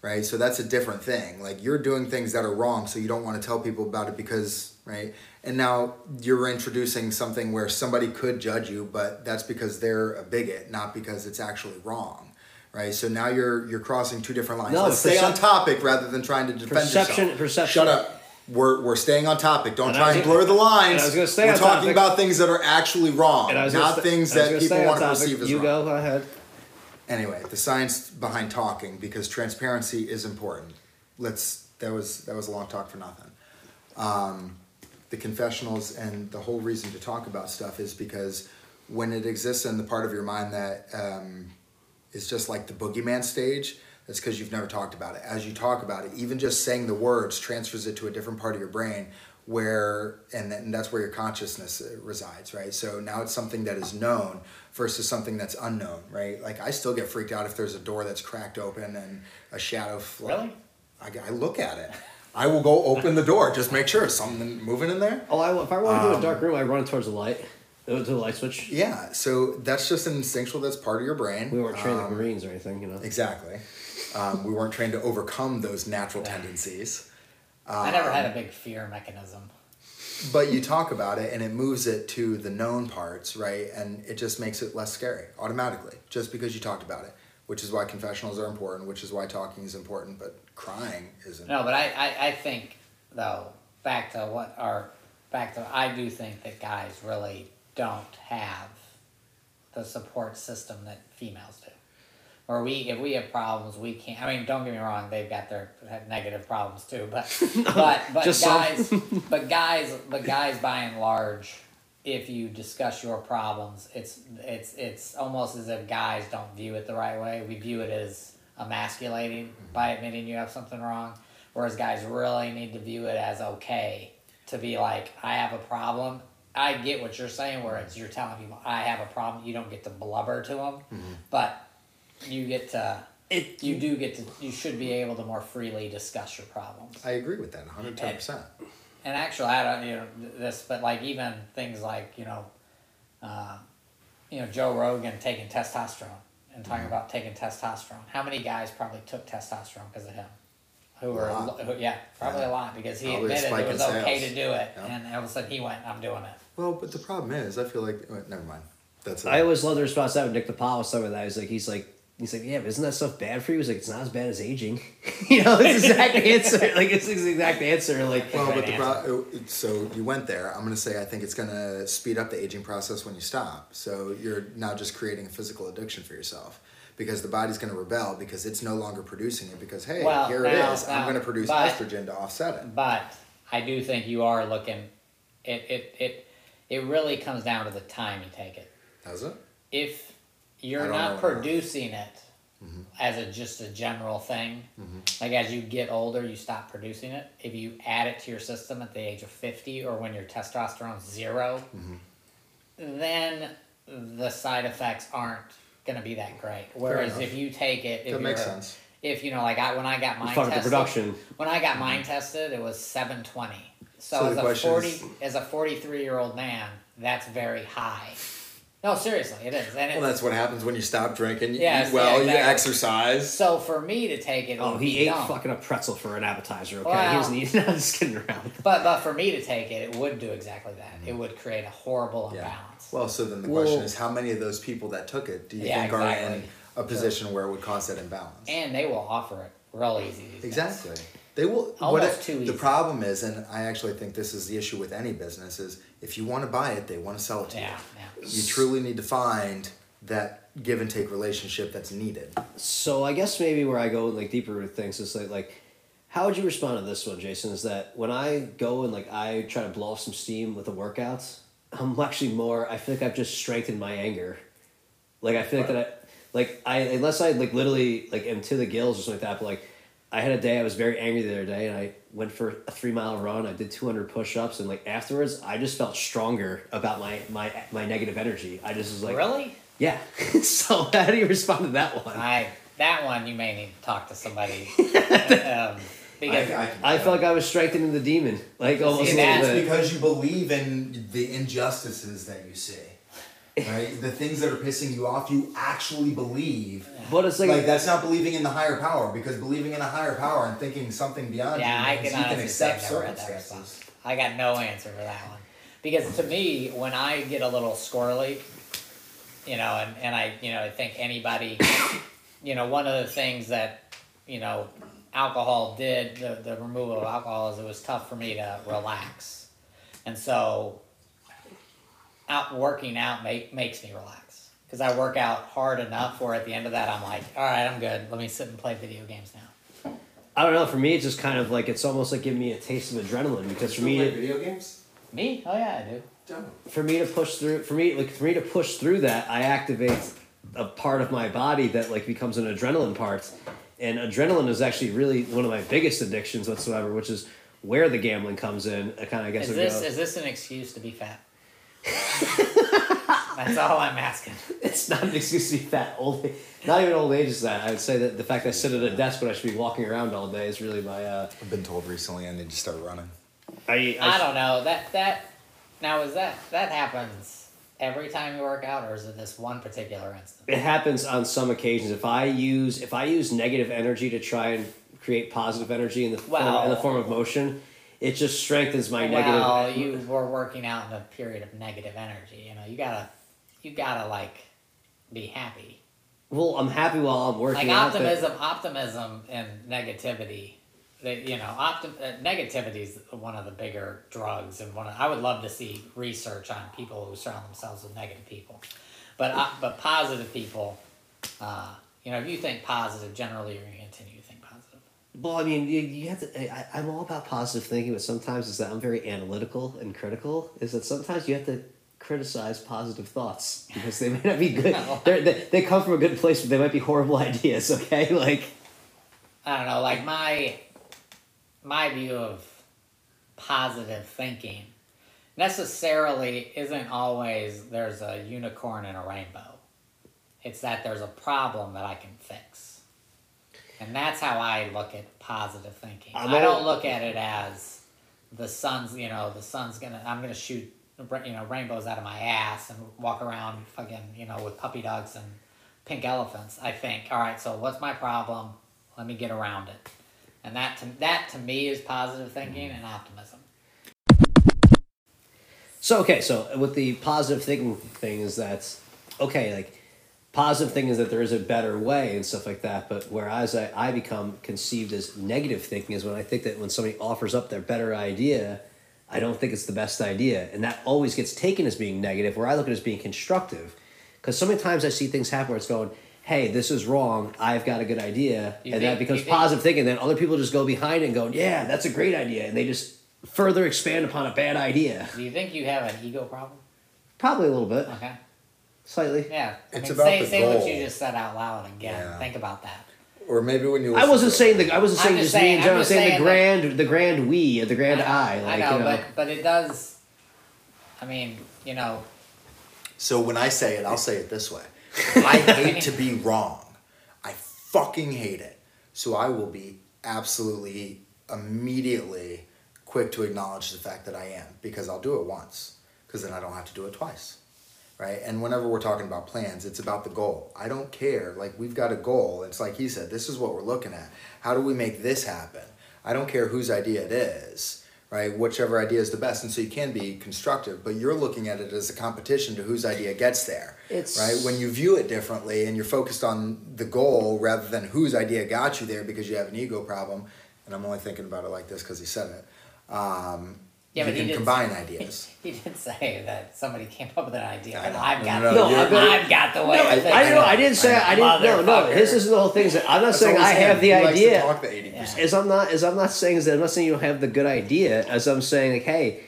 right? So that's a different thing. Like you're doing things that are wrong, so you don't want to tell people about it because, right? And now you're introducing something where somebody could judge you, but that's because they're a bigot, not because it's actually wrong. Right, so now you're you're crossing two different lines. No, Let's stay on topic rather than trying to defend Perception- yourself. perception- Shut up. We're, we're staying on topic. Don't And try and gonna- blur the lines. I was gonna stay we're talking topic. about things that are actually wrong, and I was gonna not sta- things that people want to perceive as You wrong. go ahead. Anyway, the science behind talking because transparency is important. Let's that was that was a long talk for nothing. Um, the confessionals and the whole reason to talk about stuff is because when it exists in the part of your mind that um, is just like the boogeyman stage, that's because you've never talked about it. As you talk about it, even just saying the words transfers it to a different part of your brain where, and, then that's where your consciousness uh, resides, right? So now it's something that is known versus something that's unknown, right? Like I still get freaked out if there's a door that's cracked open and a shadow. Fl- Really? I, I look at it. I will go open the door, just make sure is something moving in there. Oh, I, if I want to Um, do a dark room, I run towards the light, uh, to the light switch. Yeah, so that's just an instinctual that's part of your brain. We weren't trained like Um, Marines or anything, you know. Exactly. Um, we weren't trained to overcome those natural tendencies. I never Um, had a big fear mechanism. But you talk about it and it moves it to the known parts, right? And it just makes it less scary automatically, just because you talked about it. Which is why confessionals are important, which is why talking is important, but crying isn't. No, but I, I, I think though back to what our back to I do think that guys really don't have the support system that females do. Or we if we have problems we can't I mean don't get me wrong they've got their negative problems too but but but guys but guys but guys by and large if you discuss your problems it's it's it's almost as if guys don't view it the right way. We view it as emasculating mm-hmm. by admitting you have something wrong whereas guys really need to view it as okay to be like i have a problem. I get what you're saying where it's you're telling people i have a problem. You don't get to blubber to them mm-hmm. but you get to It you do get to you should be able to more freely discuss your problems I agree with that 110%. and actually, I don't you know this, but like even things like you know, uh, you know Joe Rogan taking testosterone and talking about taking testosterone. How many guys probably took testosterone because of him? Who were who, yeah, probably Yeah. a lot because he Probably admitted it was okay sales. to do it, Yeah. and all of a sudden he went, "I'm doing it." Well, but the problem is, I feel like, wait, never mind. That's it. I always love the response that when Nick Di Paolo was talking about that. He's like, he's like, he's like, yeah, but isn't that stuff bad for you? He's like, it's not as bad as aging. you know, it's the exact answer. Like, it's the exact answer. Like, Well, but the answer. pro- so you went there. I'm going to say I think it's going to speed up the aging process when you stop. So you're now just creating a physical addiction for yourself because the body's going to rebel because it's no longer producing it because hey, Well, here now- it is. I'm going to uh, produce but- estrogen to offset it. But I do think you are looking. It it it it really comes down to the time you take it. Does it? if I you're not producing it as a just a general thing, like as you get older, you stop producing it. If you add it to your system at the age of fifty or when your testosterone's 0 then the side effects aren't going to be that great. Whereas if you take it, if That makes sense. If you know, like I when I got mine tested, production. when I got mine tested, it was seven twenty. So, So as a forty is- as a forty three year old man, that's very high. No, seriously, it is. And Well, that's what happens when you stop drinking. You Yes, eat well, yeah, you exercise. so for me to take it, it Oh, he be ate dumb. fucking a pretzel for an appetizer. Okay, Wow. he wasn't eating. I'm just kidding around. But but for me to take it, it would do exactly that. It mm. would create a horrible Yeah. imbalance. Well, so then the Well- question is, how many of those people that took it do you Yeah, think are in a position where it would cause that imbalance? and they will offer it real easy. These days. Exactly. They will. Almost what it- too The problem is, and I actually think this is the issue with any business, is if you want to buy it, they want to sell it to Yeah, you. yeah. You truly need to find that give and take relationship that's needed. So I guess maybe where I go like deeper with things is like like how would you respond to this one, Jason? Is that when I go and like I try to blow off some steam with the workouts, I'm actually more I feel like I've just strengthened my anger. Like I feel like that I like I unless I like literally like am to the gills or something like that, but like I had a day I was very angry the other day and I went for a three mile run, I did two hundred push ups and like afterwards I just felt stronger about my my my negative energy. I just was like really? Yeah. so how do you respond to that one? I that one you may need to talk to somebody um, because I felt like I was strengthening the demon, like almost See, a that's bit. because you believe in the injustices that you see. Right? the things that are pissing you off, you actually believe. But it's like, Like, that's not believing in the higher power, because believing in a higher power and thinking something beyond yeah, you I can you can accept I've never had that circumstances. I got no answer for that one because to me, when I get a little squirrely, you know, and, and I you know I think anybody, you know, one of the things that you know alcohol did the the removal of alcohol is it was tough for me to relax, and so out working out make, makes me relax because I work out hard enough where at the end of that I'm like, all right, I'm good. Let me sit and play video games now. I don't know. For me, it's just kind of like it's almost like giving me a taste of adrenaline because for me, play video games? Me? Oh yeah, I do. Don't. for me to push through, for me like for me to push through that, I activate a part of my body that like becomes an adrenaline part, and adrenaline is actually really one of my biggest addictions whatsoever, which is where the gambling comes in. Uh, I kind of I guess Is this go- is this an excuse to be fat? That's all I'm asking. It's not an excuse to be fat. Old, not even old age is that. I would say that the fact that I sit at a desk when I should be walking around all day is really my. Uh, I've been told recently I need to start running. I, I don't know that that now is that that happens every time you work out or is it this one particular instance? It happens on some occasions. If I use if I use negative energy to try and create positive energy in the form, in the form of motion, it just strengthens my negative. well, you were working out in a period of negative energy. You know, you gotta you gotta like be happy. Well, I'm happy while I'm working Like out. optimism, optimism and negativity. That you know, optim- uh, negativity is one of the bigger drugs, and one. Of, I would love to see research on people who surround themselves with negative people, but uh, but positive people. Uh, you know, if you think positive, generally you're going to continue to think positive. Well, I mean, you, you have to. I, I'm all about positive thinking, but sometimes is that I'm very analytical and critical. Is that sometimes you have to criticize positive thoughts because they may not be good. They they come from a good place, but they might be horrible ideas. Okay, like I don't know, like my my view of positive thinking necessarily isn't always there's a unicorn and a rainbow. It's that there's a problem that I can fix. And that's how I look at positive thinking. I'm I don't look at it as the sun's, you know, the sun's gonna, I'm gonna shoot, you know, rainbows out of my ass and walk around fucking, you know, with puppy dogs and pink elephants. I think, all right, so what's my problem? Let me get around it. And that to, that to me is positive thinking and optimism. So okay, so with the positive thinking thing is that okay, like positive thing is that there is a better way and stuff like that. But whereas I, I become conceived as negative thinking is when I think that when somebody offers up their better idea, I don't think it's the best idea, and that always gets taken as being negative. Where I look at it as being constructive, because so many times I see things happen where it's going. Hey, this is wrong. I've got a good idea, You and think- that becomes you think- positive thinking. Then other people just go behind it and go, "Yeah, that's a great idea," and they just further expand upon a bad idea. Do you think you have an ego problem? Probably a little bit, Okay. Slightly. Yeah. I It's mean, about say, the say what you just said out loud again. Yeah. Think about that. Or maybe when you I wasn't to- saying the I wasn't I'm saying just just me and John. I'm was just saying the saying grand the grand we the grand I. Like I know, you know. but but it does. I mean, you know, So when I say it, I'll say it this way. I hate to be wrong. I fucking hate it. So I will be absolutely immediately quick to acknowledge the fact that I am because I'll do it once because then I don't have to do it twice. Right? And whenever we're talking about plans, it's about the goal. I don't care. Like we've got a goal. It's like he said, this is what we're looking at. How do we make this happen? I don't care whose idea it is, right? Whichever idea is the best. And so you can be constructive, but you're looking at it as a competition to whose idea gets there. It's- right when you view it differently and you're focused on the goal rather than whose idea got you there because you have an ego problem. And I'm only thinking about it like this because he said it. Um, Yeah, you but can did combine say- ideas. He did say that somebody came up with an idea, I know. I've got, No, no, the, no, I've got the way. No, of I. I know. I didn't say. I didn't. No, no. This is the whole thing. Is that I'm not That's saying I have the He likes to idea. talk the 80%. As I'm not. As I'm not saying is that I'm not saying you don't have the good idea. As I'm saying like, hey,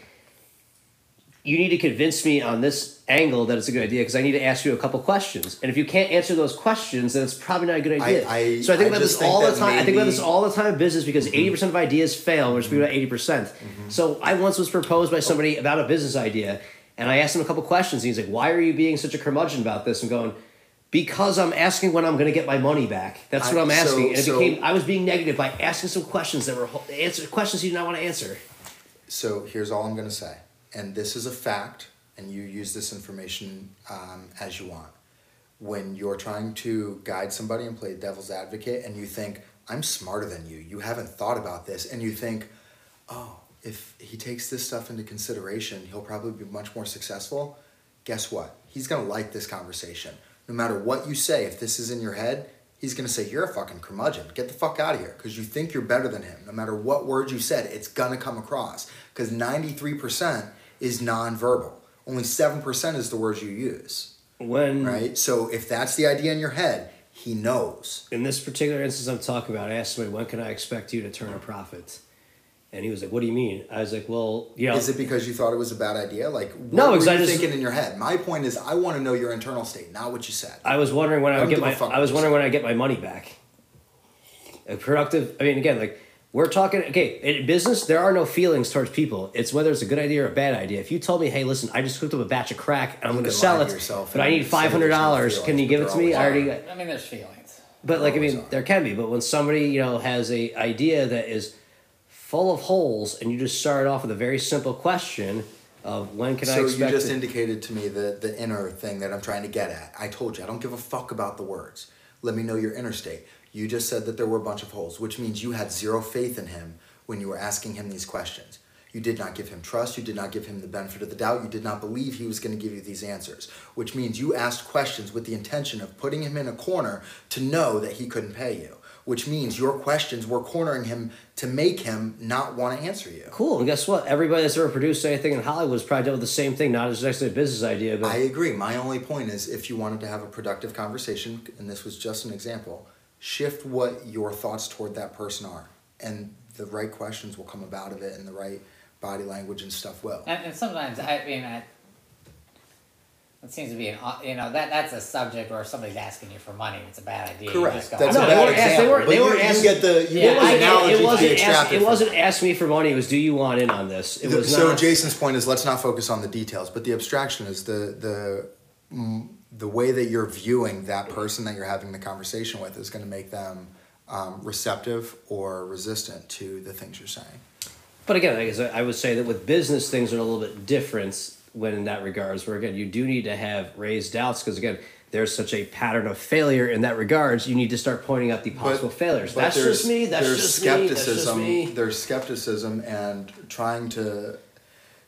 you need to convince me on this angle that it's a good idea because I need to ask you a couple questions. And if you can't answer those questions, then it's probably not a good idea. I- so I think I about this think all the time. I think about this Mm-hmm. all the time in business because 80 percent of ideas fail. We're speaking about 80 percent. So I once was proposed by somebody about a business idea, and I asked him a couple questions. And he's like, "Why are you being such a curmudgeon about this?" I'm going. Because I'm asking when I'm going to get my money back. That's what I- I'm asking, so- and it so- became I was being negative by asking some questions that were answer questions you did not want to answer. So here's all I'm going to say, and this is a fact, and you use this information um, as you want. When you're trying to guide somebody and play devil's advocate, and you think, I'm smarter than you, you haven't thought about this, and you think, oh, if he takes this stuff into consideration, he'll probably be much more successful. Guess what? He's to like this conversation. No matter what you say, if this is in your head, he's to say, You're a fucking curmudgeon. Get the fuck out of here. Because you think you're better than him. No matter what words you said, it's to come across. Because 93% is nonverbal, only 7% is the words you use. When Right? So if that's the idea in your head, he knows. in this particular instance I'm talking about, I asked somebody, when can I expect you to turn a profit? And he was like, what do you mean? I was like, well, you know, Is it because you thought it was a bad idea? Like, what No, were you I just- thinking in your head? My point is, I want to know your internal state, not what you said. I was wondering when I I would get my, I was wondering when I get my money back. A productive, I mean, again, like, we're talking, okay, in business, there are no feelings towards people. It's whether it's a good idea or a bad idea. If you told me, hey, listen, I just cooked up a batch of crack and I'm going to sell it, but I need say there's no $500, can you give it to there me? I always already, I mean, there's feelings. But like I mean, are. there can be. But when somebody you know has a idea that is full of holes, and you just start off with a very simple question of when can I so you just to- indicated to me the, the inner thing that I'm trying to get at. I told you, I don't give a fuck about the words. Let me know your inner state. You just said that there were a bunch of holes, which means you had zero faith in him when you were asking him these questions. You did not give him trust. You did not give him the benefit of the doubt. You did not believe he was going to give you these answers, which means you asked questions with the intention of putting him in a corner to know that he couldn't pay you, which means your questions were cornering him to make him not want to answer you. cool. And guess what? Everybody that's ever produced anything in Hollywood has probably done the same thing. Not as actually a business idea, but I agree. My only point is if you wanted to have a productive conversation, and this was just an example, shift what your thoughts toward that person are. And the right questions will come about of it, and the right body language and stuff will. And, and sometimes I mean, I, it seems to be an you know that that's a subject where somebody's asking you for money. It's a bad idea. Correct. go, That's No, a they bad weren't ask- they weren't- but you, weren't you get the you Yeah, get I the it. analogy it wasn't. Ask, it wasn't ask me for money. It was do you want in on this? It The- was so not, Jason's point is let's not focus on the details, but the abstraction is the the mm, the way that you're viewing that person that you're having the conversation with is going to make them um, receptive or resistant to the things you're saying. But again, I guess I would say that with business, things are a little bit different when in that regards. Where again, you do need to have raised doubts because again, there's such a pattern of failure in that regards. You need to start pointing out the possible failures. but That's just me. That's there's just me. That's just skepticism. me. There's skepticism and trying to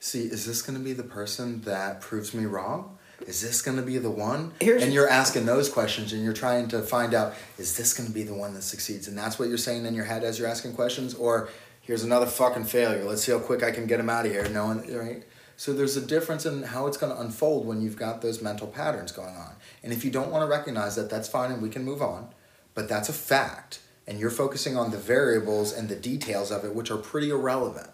see is this going to be the person that proves me wrong? Is this going to be the one? Here's- and you're asking those questions and you're trying to find out is this going to be the one that succeeds? And that's what you're saying in your head as you're asking questions, or here's another fucking failure. Let's see how quick I can get him out of here. No one, right? So there's a difference in how it's going to unfold when you've got those mental patterns going on. And if you don't want to recognize that, that's fine and we can move on. But that's a fact. And you're focusing on the variables and the details of it, which are pretty irrelevant.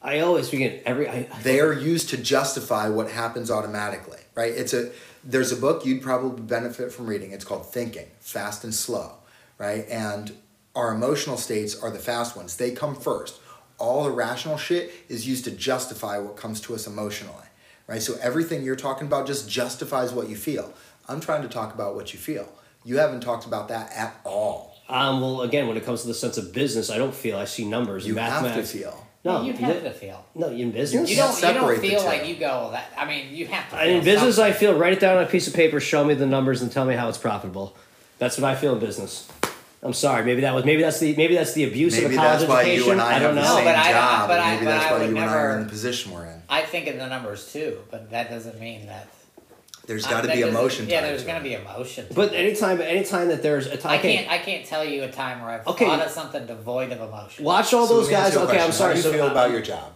I always begin every. I, They are used to justify what happens automatically, right? It's a there's a book you'd probably benefit from reading. It's called Thinking, Fast and Slow, right? And our emotional states are the fast ones. They come first. All the rational shit is used to justify what comes to us emotionally, right? So everything you're talking about just justifies what you feel. I'm trying to talk about what you feel. You haven't talked about that at all. um, well, again, when it comes to the sense of business, I don't feel. I see numbers. You have to feel. No, you you have did- to feel. No, in business. You don't. You don't feel like you go. That I mean, you have to. Uh, I- Feel in business, I feel write it down on a piece of paper, show me the numbers, and tell me how it's profitable. That's what I feel in business. I'm sorry. Maybe that was maybe that's the maybe that's the abuse of Maybe a college that's why education. you and I, don't have the know. No, same but I- job. but and I- maybe but that's I why would you and I never- are in the position we're in. I think in the numbers too, but that doesn't mean that. There's uh, got to be doesn't- emotion. Yeah, tied there's to going to be emotion. to But anytime, anytime that there's a time, I can't. I can't tell you a time where I've Okay. thought of something devoid of emotion. watch all So those let guys. you a Okay, I'm sorry. How do you so feel about your job?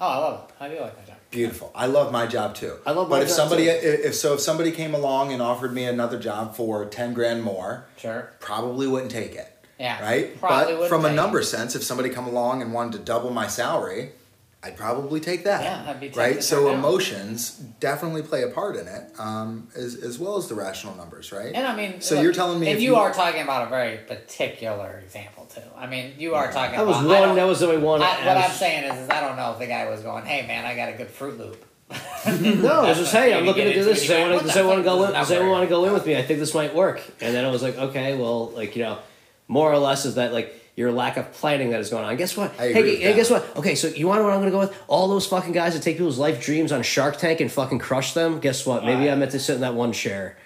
Oh, I love it. I do like my job. Beautiful. I love my job too. I love But my if job, somebody, too. if if- so, if somebody came along and offered me another job for ten grand more, Sure. probably wouldn't take it. Yeah. Right. Probably but wouldn't from a number it. sense, if somebody come along and wanted to double my salary, I'd probably take that. Yeah, I'd be tempted right. So turn down. emotions definitely play a part in it, um, as as well as the rational numbers, right? And I mean, So look, you're telling me and you, you- are talking about a very particular example too. I mean, you are talking that was about. One. That was the only one. I, I what was- I'm saying is, is I don't know if the guy was going, "Hey man, I got a good Fruit Loop." No, it was just hey, I'm looking to do into this. it, Does you anyone, might- does what anyone the go? fuck In, is does anyone want to go in with me? I think this might work. And then I was like, okay, well, like you know, more or less is that like your lack of planning that is going on. Guess what? I hey, with hey, that. guess what? Okay, so you want to know what I'm going to go with? All those fucking guys that take people's life dreams on Shark Tank and fucking crush them. Guess what? Maybe Alright. I meant to sit in that one chair.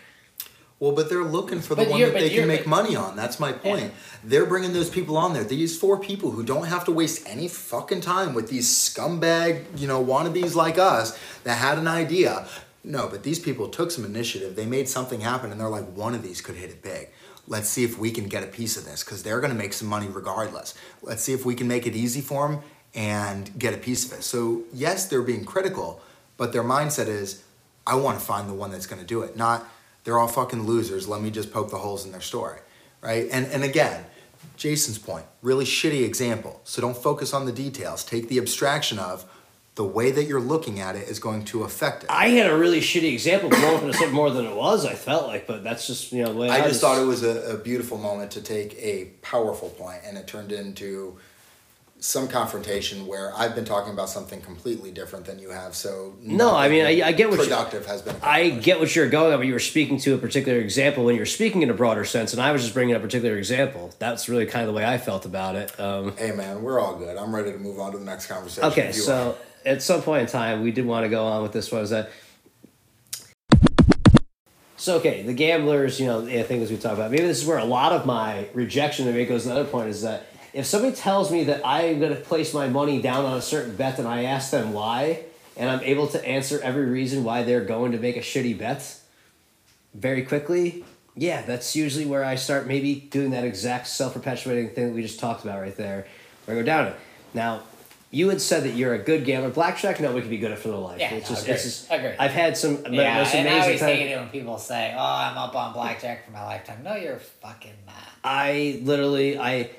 Well, but they're looking for the But one that they can make money on. That's my point. They're bringing those people on there. These four people who don't have to waste any fucking time with these scumbag, you know, wannabes like us that had an idea. No, but these people took some initiative. They made something happen, and they're like, one of these could hit it big. Let's see if we can get a piece of this because they're going to make some money regardless. Let's see if we can make it easy for them and get a piece of it. So, yes, they're being critical, but their mindset is, I want to find the one that's going to do it, not they're all fucking losers. Let me just poke the holes in their story, right? And and again, Jason's point, really shitty example. So don't focus on the details. Take the abstraction of the way that you're looking at it is going to affect it. I had a really shitty example, blown up something more than it was. I felt like, but that's just you know the way I just thought it was a, a beautiful moment to take a powerful point, and it turned into some confrontation where I've been talking about something completely different than you have. So No, I mean, I- I get what you- productive has been. I get what you're going at, but you were speaking to a particular example when you were speaking in a broader sense, and I was just bringing a particular example. That's really kind of the way I felt about it. Um, Hey man, we're all good. I'm ready to move on to the next conversation. okay, you so at some point in time, we did want to go on with this one. Is that so? Okay, the gamblers, you know, the things we talk about. Maybe this is where a lot of my rejection of it goes. to The other point is that if somebody tells me that I'm going to place my money down on a certain bet, and I ask them why, and I'm able to answer every reason why they're going to make a shitty bet very quickly, yeah, that's usually where I start maybe doing that exact self perpetuating thing that we just talked about right there, where I go down it. Now, you had said that you're a good gambler. Blackjack, no, we can be good at for the life. Yeah, it's no, just, agree. it's just, Agree. I've had some Yeah, most and I always time. hate it when people say, "Oh, I'm up on blackjack for my lifetime." No, you're fucking not. I literally, I,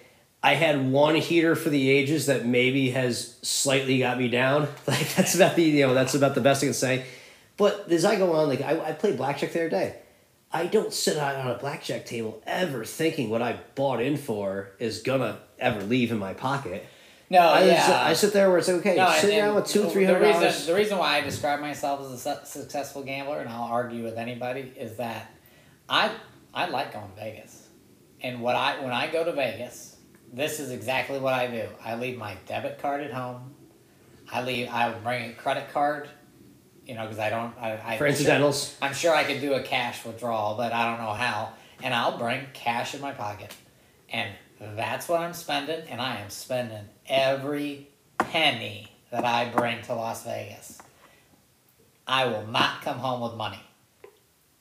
I had one heater for the ages that maybe has slightly got me down. Like that's about the, you know, that's about the best I can say. But as I go on, like I, I played blackjack the other day. I don't sit out on a blackjack table ever thinking what I bought in for is gonna ever leave in my pocket. No, I, yeah. sit, I sit there where it's like, okay, No, sit down with two, the- three hundred dollars. reason, the reason why I describe myself as a su- successful gambler, and I'll argue with anybody, is that I I like going to Vegas, and what I when I go to Vegas, this is exactly what I do. I leave my debit card at home. I leave. I bring a credit card, you know, because I don't. I, I For incidentals. I'm sure I could do a cash withdrawal, but I don't know how. And I'll bring cash in my pocket. And that's what I'm spending, and I am spending every penny that I bring to Las Vegas. I will not come home with money.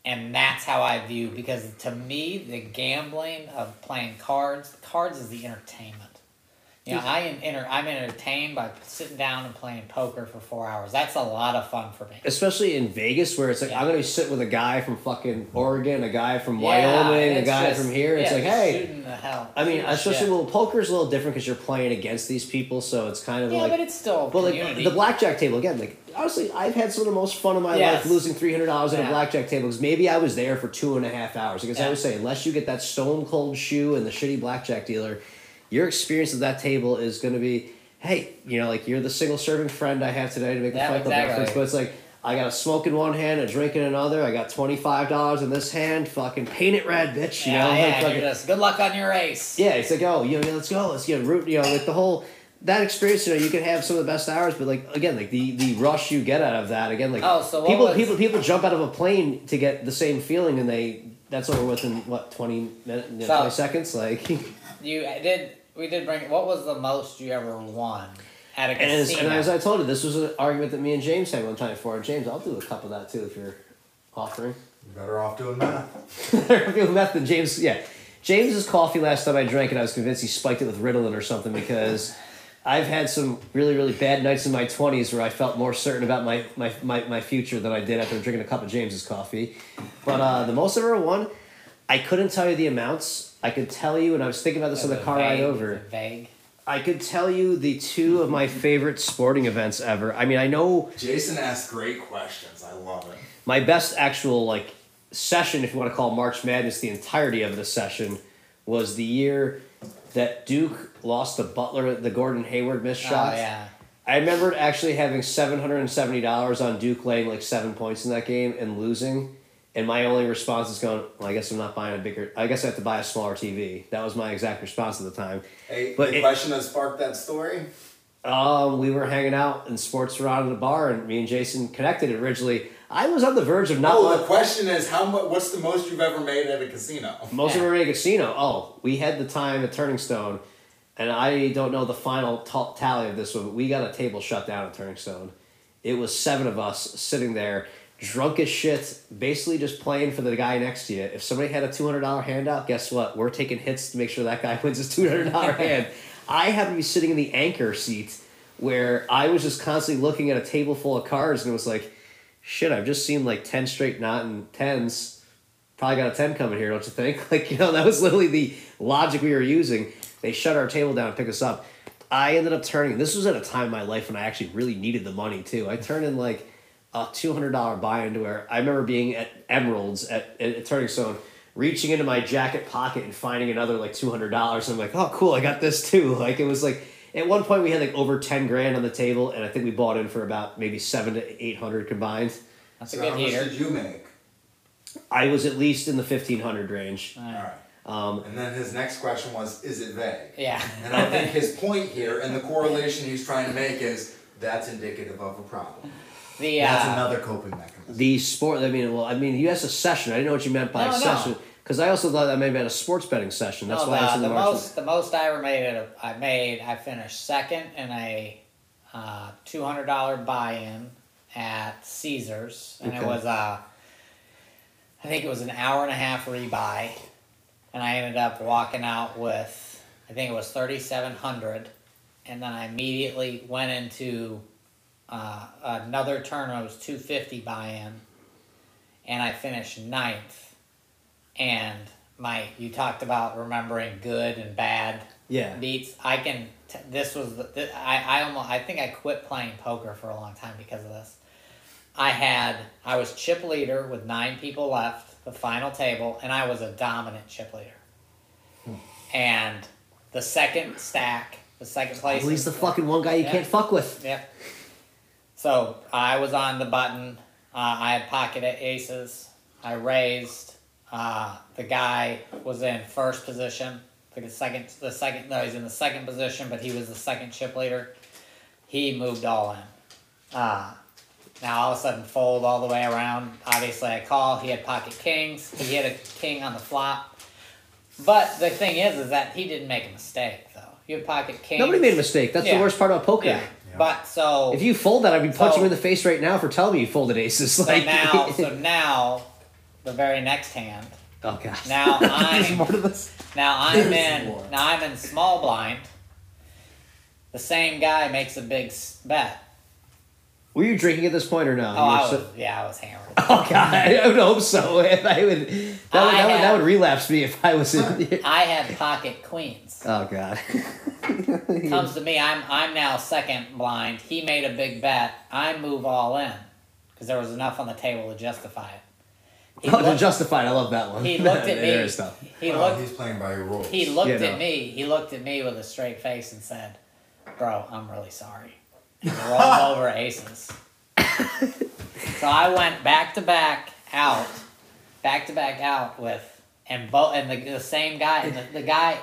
And that's how I view because to me the gambling of playing cards, cards is the entertainment. You know, I am enter, I'm entertained by sitting down and playing poker for four hours. That's a lot of fun for me. Especially in Vegas, where it's like Yeah. I'm gonna be sitting with a guy from fucking Oregon, a guy from Yeah, Wyoming, a guy just- from here. It's yeah, like, hey, shooting the hell. I mean, especially well, poker's a little different because you're playing against these people, so it's kind of Yeah, like. but it's still Well, like the blackjack table again. Like honestly, I've had some of the most fun of my Yes. life losing three hundred dollars at a blackjack table because maybe I was there for two and a half hours. Because I Yeah. would say, unless you get that stone cold shoe and the shitty blackjack dealer, your experience at that table is going to be, hey, you know, like you're the single serving friend I have today to make the Yeah, Fight reference, but it's like. I got a smoke in one hand, a drink in another. I got twenty five dollars in this hand. Fucking paint it red, bitch. You yeah, know, yeah, Like, just good luck on your race. yeah, it's like, oh, you know, let's go, let's get root, you know, like the whole that experience, you know, you can have some of the best hours, but like again, like the the rush you get out of that, again, like Oh, so people was- people people jump out of a plane to get the same feeling, and they that's over within what twenty minutes, you know, So- twenty seconds, like. You did. We did bring. What was the most you ever won at a And as, and as I told you, this was an argument that me and James had one time before. James, I'll do a cup of that too if you're offering. You're Better off doing math. People meth than James. Yeah, James's coffee last time I drank it, I was convinced he spiked it with Ritalin or something because I've had some really really bad nights in my twenties where I felt more certain about my, my, my, my future than I did after drinking a cup of James's coffee. But uh, the most I've ever won, I couldn't tell you the amounts. I could tell you, and I was thinking about this on the car vague? ride over. Vague. I could tell you the two of my favorite sporting events ever. I mean, I know Jason asked great questions. I love it. my best actual like session, if you want to call March Madness the entirety of the session, was the year that Duke lost to Butler, the Gordon Hayward missed shot. Oh yeah. I remembered actually having seven hundred and seventy dollars on Duke laying like seven points in that game and losing. And my only response is going, well, I guess I'm not buying a bigger. I guess I have to buy a smaller TV. That was my exact response at the time. Hey, But the it- question that sparked that story. Um, we were hanging out and sports were out at the bar, and me and Jason connected originally. I was on the verge of not. Oh, the question is how much? What's the most you've ever made at a casino? Most of Yeah. them were in a casino. Oh, we had the time at Turning Stone, and I don't know the final t- tally of this one, but we got a table shut down at Turning Stone. It was seven of us sitting there, drunk as shit, basically just playing for the guy next to you. If somebody had a two hundred dollar handout, guess what? We're taking hits to make sure that guy wins his two hundred dollar hand. I happened to be sitting in the anchor seat where I was just constantly looking at a table full of cards, and it was like, shit, I've just seen like ten straight not and tens probably got a 10 coming here, don't you think? Like, you know, that was literally the logic we were using. They shut our table down and pick us up. I ended up turning, this was at a time in my life when I actually really needed the money too. I turned in like a $200 buy into where I remember being at Emeralds at, at, at Turning Stone, reaching into my jacket pocket and finding another like $200. I'm like, oh, cool, I got this too. Like, it was like, at one point we had like over 10 grand on the table, and I think we bought in for about maybe seven to 800 combined. That's a good how much did you make? I was at least in the 1500 range. All right. Um, And then his next question was, is it vague? Yeah. And I think his point here and the correlation he's trying to make is that's indicative of a problem. The That's uh, another coping mechanism. The sport. I mean, well, I mean, you asked a session. I didn't know what you meant by No, a no. session because I also thought that maybe had a sports betting session. That's no, why I the, said the the most the most I ever made it. I made I finished second in a uh, two hundred dollar buy in at Caesars, and it was uh, I think it was an hour and a half rebuy, and I ended up walking out with I think it was thirty seven hundred, and then I immediately went into uh, another turn I was two fifty buy in, and I finished ninth. And my you talked about remembering good and bad Yeah. beats. I can. T- this was the, th- I I almost I think I quit playing poker for a long time because of this. I had I was chip leader with nine people left, the final table, and I was a dominant chip leader. And the second stack, the second place. Well, he's the fucking one guy you Yeah. can't fuck with. Yep. So I was on the button. Uh, I had pocket aces. I raised. Uh, the guy was in first position. The second, the second. No, he's in the second position, but he was the second chip leader. He moved all in. Uh, now all of a sudden fold all the way around. Obviously, I call. He had pocket kings. He hit a king on the flop. But the thing is, is that he didn't make a mistake though. You had pocket kings. Nobody made a mistake. That's Yeah. the worst part about poker. Yeah. But so If you fold that, I'd be punching So- you in the face right now for telling me you folded aces. So Like now, so now, the very next hand. oh god. Now I'm more to this. now I'm There's in more. now I'm in small blind. The same guy makes a big bet. Were you drinking at this point or no? Oh, You were I so- yeah, I was hammered. Oh god, I would hope so. If I would, that would, that would, that would relapse me if I was in. I had pocket queens. oh god. Comes to me, I'm I'm now second blind. He made a big bet. I move all in because there was enough on the table to justify it. He Oh, looked, justified. I love that one. he looked at me. is stuff. He Well, looked he's playing by your rules. He looked Yeah, at no. me. He looked at me with a straight face and said, "Bro, I'm really sorry." And rolled over aces. so I went back to back out, back to back out with, and both and the, the same guy and the, the guy,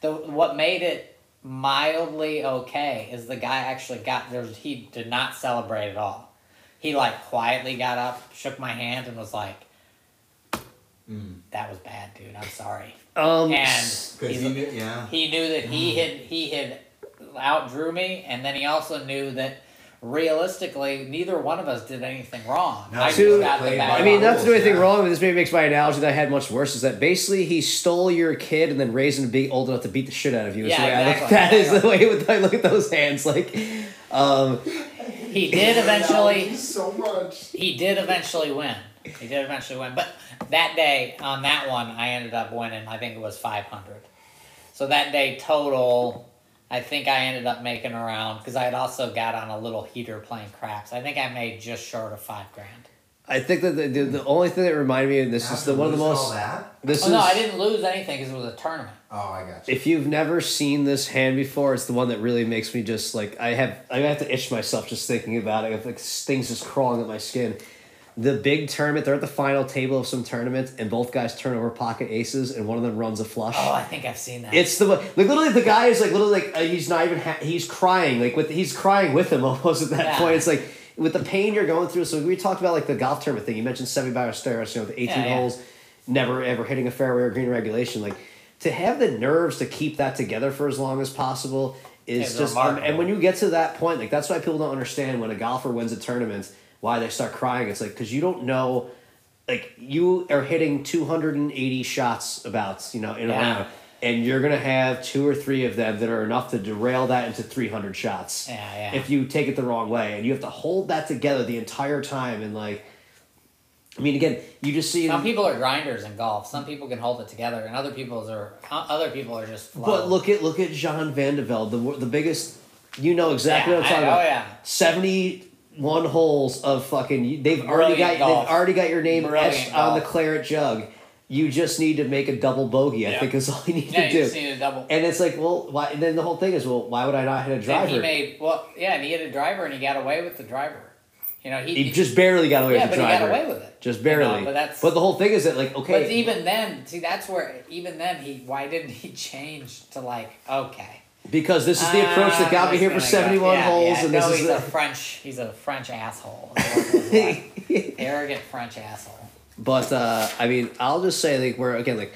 the what made it mildly okay is the guy actually got there. He did not celebrate at all. He like quietly got up, shook my hand, and was like, Mm. "That was bad, dude. I'm sorry." Um, And Because he knew, yeah. he knew that he had he had outdrew me, and then he also knew that realistically, neither one of us did anything wrong. No, I So, just got the played bad by I mean, not to do anything yeah. wrong, but this maybe makes my analogy that I had much worse. Is that basically he stole your kid and then raised him to be old enough to beat the shit out of you? Is Yeah, the way I look exactly, that. Is the way with I look at those hands. Like, um, He did eventually. so much. He did eventually win. He did eventually win. But that day on that one, I ended up winning. I think it was five hundred. So that day total, I think I ended up making around because I had also got on a little heater playing craps. I think I made just short of five grand. I think that the, the, the only thing that reminded me of this is the one of the most. that? This Oh is no, I didn't lose anything because it was a tournament. Oh, I got you. if you've never seen this hand before, it's the one that really makes me just like I have I have to itch myself just thinking about it. I have like things just crawling up my skin. The big tournament, they're at the final table of some tournament, and both guys turn over pocket aces, and one of them runs a flush. Oh, I think I've seen that. It's the like literally the guy is like literally like uh, he's not even ha- he's crying like with he's crying with him almost at that Yeah. point. It's like with the pain you're going through. So we talked about like the golf tournament thing. You mentioned Seve Ballesteros, you know, the eighteen Yeah, yeah. holes, never ever hitting a fairway or green regulation. Like to have the nerves to keep that together for as long as possible is It's just um, and when you get to that point, like that's why people don't understand when a golfer wins a tournament why they start crying. It's like because you don't know like you are hitting 280 shots about you know in a Yeah. round and you're gonna have two or three of them that are enough to derail that into 300 shots Yeah, yeah. if you take it the wrong way and you have to hold that together the entire time and like i mean again you just see Some people are grinders in golf. Some people can hold it together, and other people's are other people are just. Flow. but look at look at John Van de Velde, the the biggest you know exactly Yeah, what i'm talking I- about oh, yeah. 71 holes of fucking they've already got golf. they've already got your name Brilliant etched on the claret jug you just need to make a double bogey i Yeah. think is all you need yeah, to you do just need a double. And it's like, well, why? And then the whole thing is, well, why would I not hit a driver? he made well, yeah, and he hit a driver, and he got away with the driver. You know, he, he just barely got away yeah, with the but he got driver. away with it. Just barely. but that's But the whole thing is that, like, okay, But even then, see, that's where even then he why didn't he change to like okay? Because this is the approach that got Ah, me here for just gonna go- seventy-one yeah, holes, yeah, and no, this he's is a French. He's a French asshole. is what it was like. Arrogant French asshole. But uh, I mean, I'll just say, like, where again, like,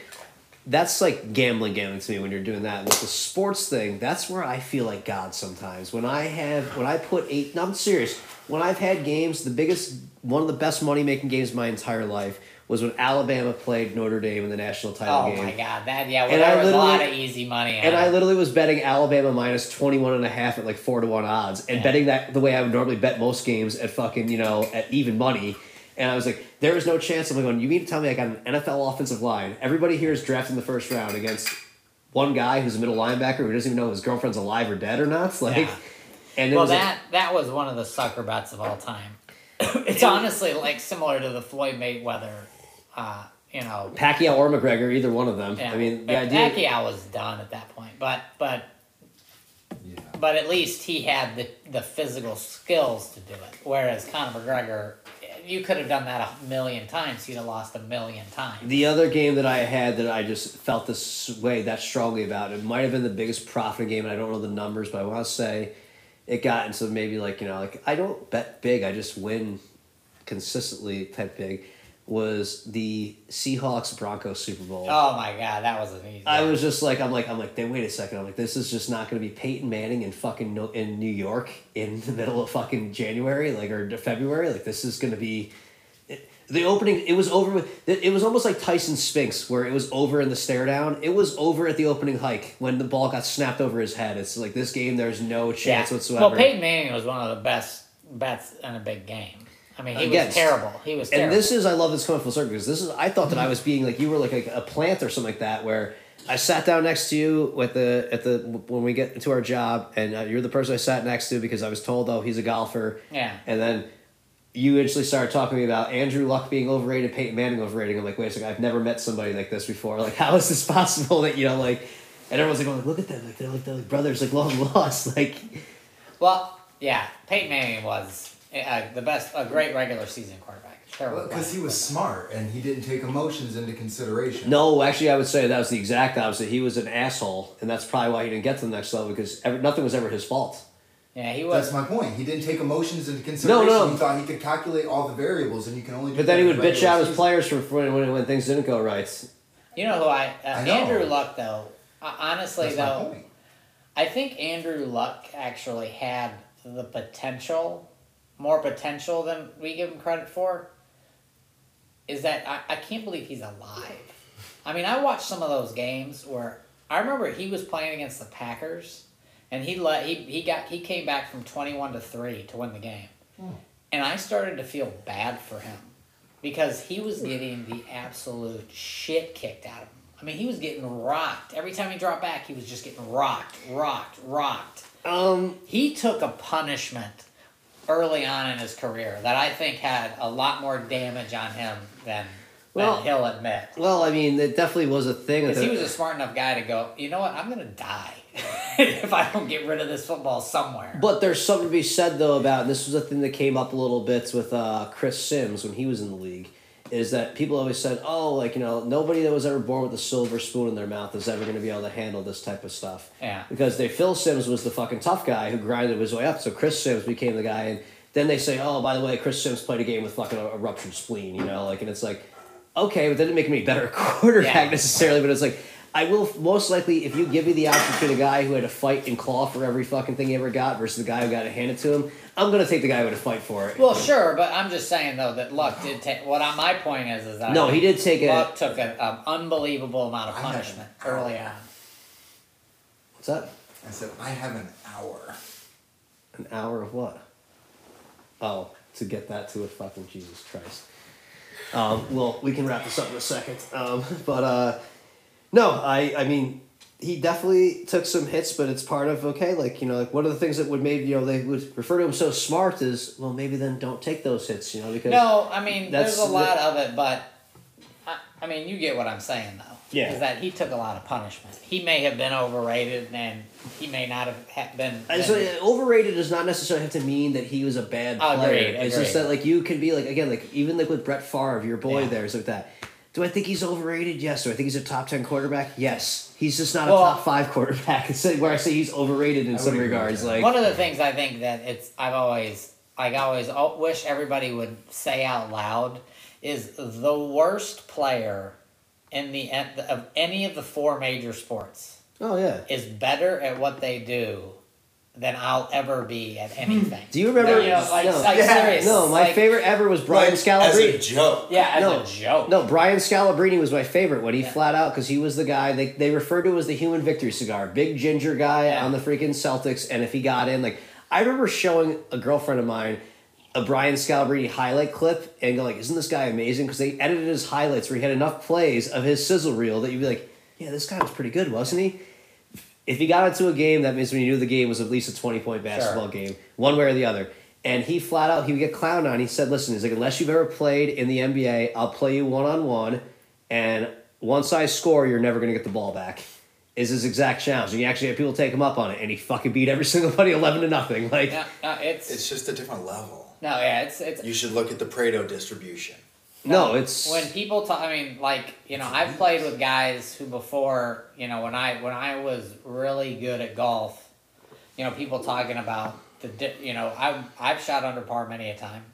that's like gambling, gambling to me when you're doing that. With the sports thing, that's where I feel like God sometimes. When I have, when I put eight, no, I'm serious. When I've had games, the biggest, one of the best money making games of my entire life was when Alabama played Notre Dame in the national title Oh game. Oh my god, that yeah, well, And I was a lot of easy money. on And I literally was betting Alabama minus 21 and a half at like 4 to 1 odds and Yeah. betting that the way I would normally bet most games at fucking, you know, at even money. And I was like, there is no chance. I'm like, going, you mean to tell me I got an NFL offensive line? Everybody here is drafting the first round against one guy who's a middle linebacker who doesn't even know if his girlfriend's alive or dead or not. Like, Yeah. and it well, was like- that that was one of the sucker bets of all time. it's honestly like similar to the Floyd Mayweather, uh, you know. Pacquiao or McGregor, either one of them. Yeah, I mean, the idea. Pacquiao was done at that point, but but Yeah. but at least he had the the physical skills to do it. Whereas Conor McGregor, you could have done that a million times. You'd have lost a million times. The other game that I had that I just felt this way that strongly about, it might have been the biggest profit game, and I don't know the numbers, but I want to say it got into maybe like, you know, like I don't bet big, I just win consistently type big, was the Seahawks Broncos Super Bowl. Oh my god, that was an easy. I was just like, I'm like, I'm like, then wait a second. I'm like, this is just not going to be Peyton Manning in fucking no, in New York in the middle of fucking January, like or February. Like this is going to be it- the opening. It was over with. It, it was almost like Tyson Spinks, where it was over in the stare down. It was over at the opening hike when the ball got snapped over his head. It's like this game. There's no chance whatsoever. Well, Peyton Manning was one of the best bets in a big game. I mean, he Against- was terrible. He was Terrible. and this is I love this coming full circle because this is I thought that I was being like you were like a, a plant or something like that where I sat down next to you at the at the when we get to our job and uh, you're the person I sat next to because I was told oh he's a golfer Yeah. and then you instantly started talking to me about Andrew Luck being overrated Peyton Manning overrated I'm like wait a second I've never met somebody like this before like how is this possible that you know like and everyone's like look at them like they're like they're like brothers like long lost like Well, yeah, Peyton Manning was uh, the best, a great regular season quarterback. terrible. Because he was smart and he didn't take emotions into consideration. No, actually, I would say that was the exact opposite. He was an asshole, and that's probably why he didn't get to the next level because ever, nothing was ever his fault. Yeah, he was. That's my point. He didn't take emotions into consideration. no. no, He thought he could calculate all the variables, and you can only. Do But then he would bitch regular out his players for for when, when, when things didn't go right. You know who I? Uh, I know. Andrew Luck, though. Uh, honestly, That's my though, point. I think Andrew Luck actually had the potential, more potential than we give him credit for. Is that I, I can't believe he's alive. I mean, I watched some of those games where I remember he was playing against the Packers, and he let he he got he came back from twenty one to three to win the game, and I started to feel bad for him because he was getting the absolute shit kicked out of him. I mean, he was getting rocked every time he dropped back. He was just getting rocked, rocked, rocked. Um, He took a punishment early on in his career that I think had a lot more damage on him than, Well- than he'll admit. well, I mean, it definitely was a thing. Because he was a smart enough guy to go, you know what, I'm going to die if I don't get rid of this football somewhere. But there's something to be said though about and this was a thing that came up a little bit with uh, Chris Sims when he was in the league, is that people always said, oh, like you know, nobody that was ever born with a silver spoon in their mouth is ever going to be able to handle this type of stuff. Yeah. Because they Phil Sims was the fucking tough guy who grinded his way up, so Chris Sims became the guy, and then they say, oh, by the way, Chris Sims played a game with fucking a, a ruptured spleen, you know, like, and it's like, okay, but that didn't make me a better quarterback Yeah. necessarily, but it's like. I will most likely, if you give me the option between a guy who had to fight and claw for every fucking thing he ever got versus the guy who got it handed to him, I'm gonna take the guy who had to fight for it. Well, sure, but I'm just saying though that Luck did take. What I, my point is, is that no, he did take it. Luck took an um, unbelievable amount of punishment an early on. What's that? I said, I have an hour. An hour of what? Oh, to get that to a fucking Jesus Christ. Um, well, we can wrap this up in a second. Um, but uh, no, I I mean he definitely took some hits, but it's part of okay. Like you know, like one of the things that would maybe you know they would refer to him so smart is well maybe then don't take those hits. You know because No, I mean there's a lot the- of it, but I, I mean you get what I'm saying though. Yeah. Is that he took a lot of punishment. He may have been overrated, and he may not have ha- been. I so uh, overrated does not necessarily have to mean that he was a bad player. Agreed, player. It's just that like you can be like again like even like with Brett Favre, your boy Yeah. there, is like that. Do I think he's overrated? Yes. Do I think he's a top ten quarterback? Yes. He's just not Well- a top five quarterback. It's where I say he's overrated in some would agree regards. Like One of the things I think that it's I've always like I always wish everybody would say out loud is the worst player in the en- of any of the four major sports oh yeah. is better at what they do than I'll ever be at hmm. anything. Do you remember? No, you know, like, no, like Yeah. serious. no, my like, favorite ever was Brian Like, Scalabrine. As a joke. Yeah, as No, a joke. No, Brian Scalabrine was my favorite when he Yeah. flat out because he was the guy they they referred to as the human victory cigar, big ginger guy Yeah. on the freaking Celtics, and if he got in, like I remember showing a girlfriend of mine a Brian Scalabrine highlight clip and go like, "Isn't this guy amazing?" Because they edited his highlights where he had enough plays of his sizzle reel that you'd be like, "Yeah, this guy was pretty good, wasn't he?" If he got into a game, that means when you knew the game was at least a twenty point basketball game, one way or the other. And he flat out he would get clowned on. He said, "Listen, he's like, unless you've ever played in the NBA, I'll play you one on one, and once I score, you're never gonna get the ball back." Is his exact challenge, and he actually had people take him up on it, and he fucking beat every single buddy eleven to nothing. Like, No, no, it's, It's just a different level. no, yeah, it's it's You should look at the Pareto distribution. No, it's when people talk. I mean, like you know, I've played with guys who before you know when I when I was really good at golf, you know, people talking about the di- you know I've I've shot under par many a time.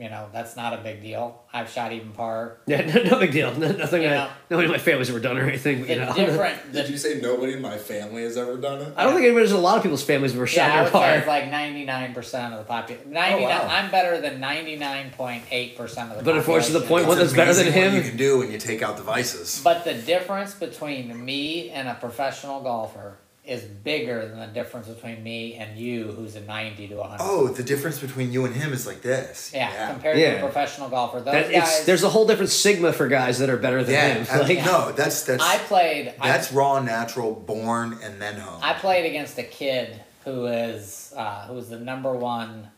You know, that's not a big deal. I've shot even par. yeah, no, no big deal. No, nothing. You I, know. nobody in my family's ever done or anything. The You know, different. The, Did you say nobody in my family has ever done it? I don't think anybody's in a lot of people's families were shot yeah, I their would say par. it's like ninety nine percent of the population. Ninety nine. Oh, wow. I'm better than ninety nine point eight percent of the. But unfortunately, the population. point one that's better than amazing what him. you can do when you take out the vices. But the difference between me and a professional golfer is bigger than the difference between me and you, who's a 90 to 100. Oh, the difference between you and him is like this. yeah, compared to a professional golfer. Those That, guys. it's, there's a whole different sigma for guys that are better than Yeah, him. I- Like, no, that's that's I played. that's raw, natural, born, and then home. I, I played against a kid who is uh, who was the number one.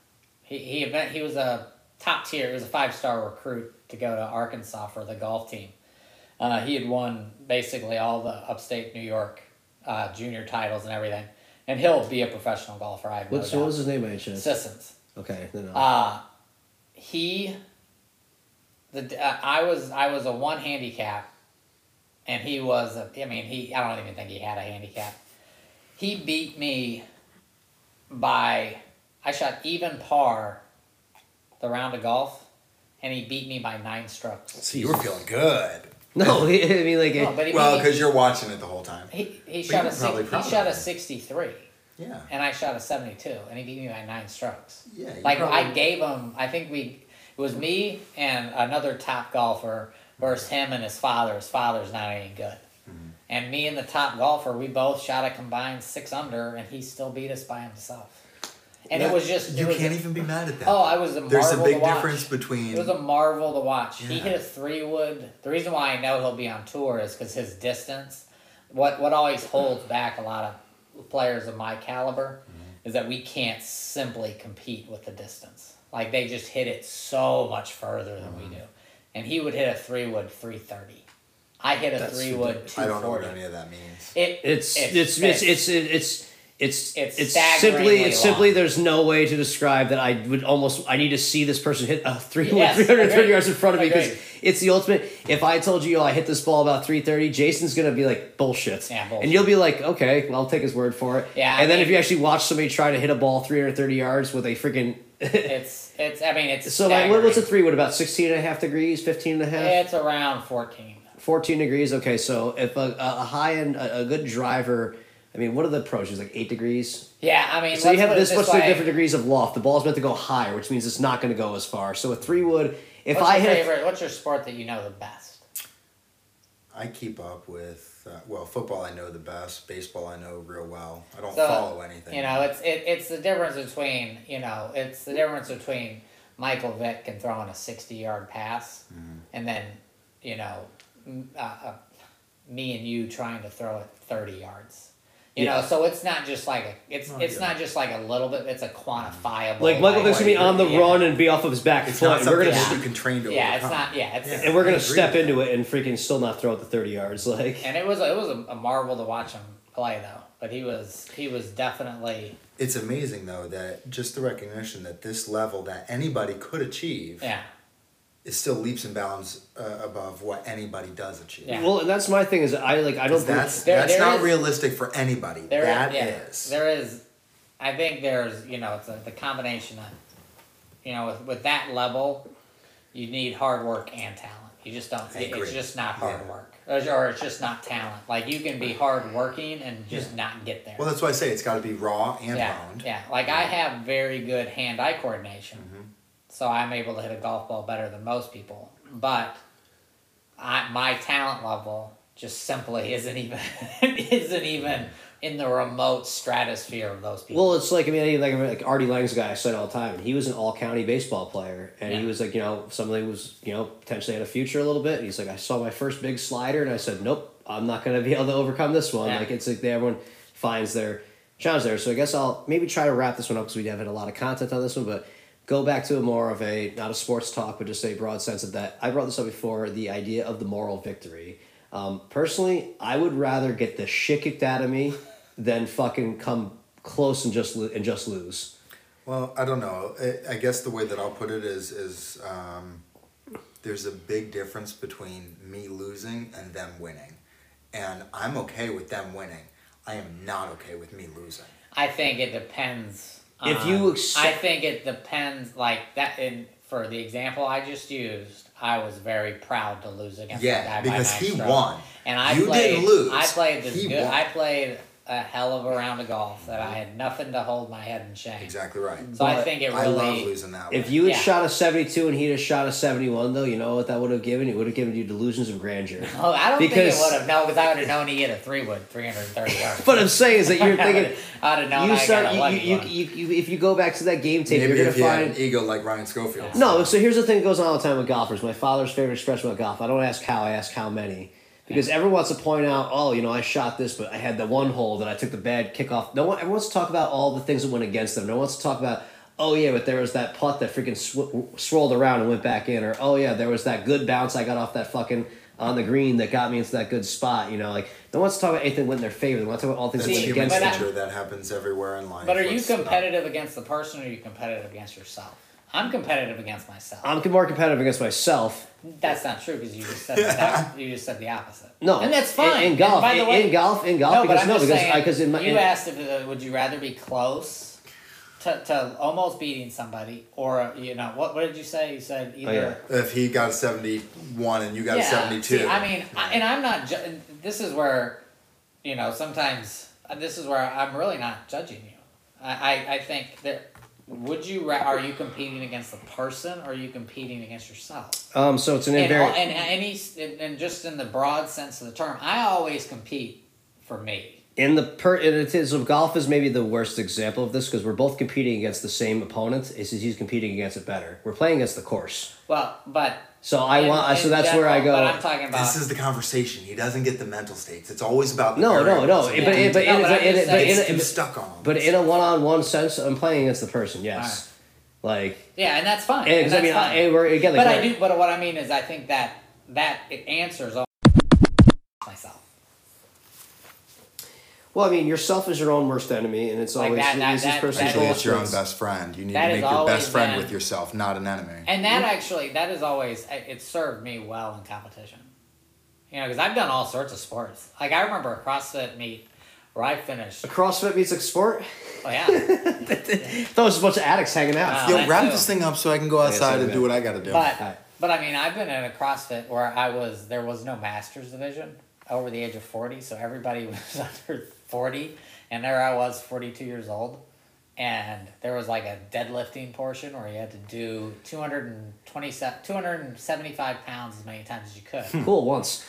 He he event he was a top tier. He was a five star recruit to go to Arkansas for the golf team. Uh, he had won basically all the upstate New York uh, junior titles and everything, and he'll be a professional golfer. I have no What's doubt. what was his name? By any chance? Sissons. Okay, then. uh, Uh, he the uh, I was I was a one handicap, and he was a. I mean, he I don't even think he had a handicap. He beat me by I shot even par the round of golf, and he beat me by nine strokes. So you were feeling good. No, I mean like No, but he Well, because you're watching it the whole time. he, he shot a six, he shot a sixty three, Yeah. and I shot a seventy two, and he beat me by nine strokes. Yeah. you Like I gave him, I think we it was me and another top golfer versus him and his father. His father's not any good. Mm-hmm. And me and the top golfer, we both shot a combined six under, and he still beat us by himself. And it was just You was can't even be mad at that. oh, I was a marvel. There's a big to watch. difference between. It was a marvel to watch. He hit a three wood. The reason why I know he'll be on tour is because his distance. What what always holds back a lot of players of my caliber Mm-hmm. is that we can't simply compete with the distance. Like they just hit it so much further than Mm-hmm. we do. And he would hit a three wood three thirty. I hit a That's three wood two I don't know what any of that means. It it's it's it's it's it's it's it's, It's it's simply staggeringly it's simply there's no way to describe that I would almost I need to see this person hit a three Yes, 330 yards in front of me because it's the ultimate. If I told you oh, I hit this ball about 330, Jason's gonna be like bullshit. Yeah, bullshit. And you'll be like, okay, well, I'll take his word for it. Yeah, I And then mean- if you actually watch somebody try to hit a ball 330 yards with a freaking it's it's I mean it's so like what, what's a three? What about 16 and a half degrees, 15 and a half? It's around fourteen. 14 degrees. Okay, so if a, a high end, a, a good driver, I mean, what are the pros? approaches? Like eight degrees? Yeah, I mean So you have put this much way. different degrees of loft. The ball's meant to go higher, which means it's not going to go as far. So a three wood, if What's I your hit, favorite? What's your sport that you know the best? I keep up with uh, well, football. I know the best. Baseball. I know real well. I don't So, follow anything. You know, it's it, it's the difference between you know it's the difference between Michael Vick and throwing a sixty yard pass, Mm-hmm. and then you know uh, uh, me and you trying to throw it thirty yards. You Yeah. know, so it's not just like a it's Oh, it's yeah. not just like a little bit. It's a quantifiable. like Michael Vick's gonna be on the yeah. run and be off of his back it's foot, not we're gonna that Yeah. you can train to Yeah, it's not. Yeah, it's Yeah. and we're gonna step with into it and freaking still not throw it the thirty yards. Like and it was it was a, a marvel to watch him play though. But he was he was definitely It's amazing though that just the recognition that this level that anybody could achieve yeah. Is still leaps and bounds uh, above what anybody does achieve. Yeah. well, and that's my thing is I like I don't. That's There- that's there not is- realistic for anybody. There, That yeah, is. There is. I think there's, you know, it's a, the combination of, you know, with, with that level, you need hard work and talent. You just don't. I it- agree. it's just not hard Yeah. work, or, or it's just not talent. Like you can be hard working and just Yeah. not get there. Well, that's why I say it's got to be raw and yeah, pound. yeah. Like I have very good hand-eye coordination, Mm-hmm. So I'm able to hit a golf ball better than most people. But I, my talent level just simply isn't even isn't even in the remote stratosphere of those people. Well, it's like I mean, like like Artie Lange's a guy I said all the time, and he was an all county baseball player, and he was like, you know, somebody was you know potentially had a future a little bit. And he's like, I saw my first big slider, and I said, nope, I'm not going to be able to overcome this one. Yeah. Like it's like they, everyone finds their challenge there. So I guess I'll maybe try to wrap this one up because we haven't had a lot of content on this one, but go back to a more of a not a sports talk, but just a broad sense of that. I brought this up before the idea of the moral victory. Um, personally, I would rather get the shit kicked out of me than fucking come close and just lo- and just lose. Well, I don't know. I, I guess the way that I'll put it is is um, there's a big difference between me losing and them winning, and I'm okay with them winning. I am not okay with me losing. I think it depends. If on- you um, accept- I think it depends. Like that. In for the example I just used, I was very proud to lose against Yeah, that guy because he won. And I You played. didn't lose. I played this He good. won. I played a hell of a round of golf that I had nothing to hold my head in shame. Exactly right. So I think it really. I love losing that. If way. you had Yeah. shot a seventy-two and he'd have shot a seventy-one, though, you know what that would have given? It would have given you delusions of grandeur. Oh, I don't Because- think it would have. No, because I would have known he hit a three wood, three hundred and thirty yards. But I'm saying is that you're thinking. I'd have known You I start. got a You, you, you, you, you, if you go back to that game tape, maybe you're if gonna you had find. an ego like Ryan Schofield. No, so here's the thing that goes on all the time with golfers. My father's favorite expression about golf. I don't ask how, I ask how many. Because everyone wants to point out, oh, you know, I shot this, but I had the one hole that I took the bad kickoff. No one, everyone wants to talk about all the things that went against them. No one wants to talk about, oh yeah, but there was that putt that freaking sw- swirled around and went back in, or oh yeah, there was that good bounce I got off that fucking on the green that got me into that good spot. You know, like no one wants to talk about anything that went in their favor. They want to talk about all things that went human against them. nature. That happens everywhere in life. But are you Let's, uh, competitive against the person, or are you competitive against yourself? I'm competitive against myself. I'm more competitive against myself. That's not true because you just said that, you just said the opposite. No, and that's fine. in And golf- by the in- way, in golf- in golf, no, because- no, because saying, I- 'cause in my- you in- asked if uh, would you rather be close to, to almost beating somebody or you know what what did you say? You said either. Oh, yeah. If he got a 71 and you got a 72. I mean, I, and I'm not. Ju- this is where, you know, sometimes uh, this is where I'm really not judging you. I, I, I think that would you ra- are you competing against the person or are you competing against yourself? Um, so it's an And, invariant. all- and any and, and just in the broad sense of the term, I always compete for me. In the per and it is so golf is maybe the worst example of this because we're both competing against the same opponent. It's just he's competing against it better. We're playing against the course. Well, but So I in- want. so in that's where I go. But I'm talking about. this is the conversation. He doesn't get the mental states. It's always about the No, no, variables. no. But, he but, gets but, No, in, but but, in, but, in, too stuck on but in a one-on-one sense, I'm playing against the person. Yes, like yeah, and that's fine. and, and 'cause I that's mean, I, fine. and we're again. Like, but I do. But what I mean is, I think that that it answers all myself. Well, I mean, yourself is your own worst enemy, and it's Like always that- that- is this that- person that Actually, close it's your own best friend. You need That to make your best friend been- with yourself, not an enemy. And that actually, that is always it served me well in competition. You know, because I've done all sorts of sports. Like I remember a CrossFit meet where I finished. A CrossFit meets a sport. Oh yeah, Those a bunch of addicts hanging out. Wow. Yo, wrap too. this thing up so I can go outside so and good. do what I got to do. but but I mean, I've been in a CrossFit where I was there was no masters division over the age of forty, so everybody was under forty, and there I was, forty two years old. And there was like a deadlifting portion where you had to do 227, 275 pounds as many times as you could. Cool. Once.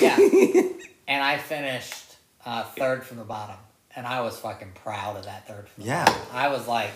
Yeah. and I finished uh, third from the bottom. And I was fucking proud of that third from the Yeah. bottom. I was like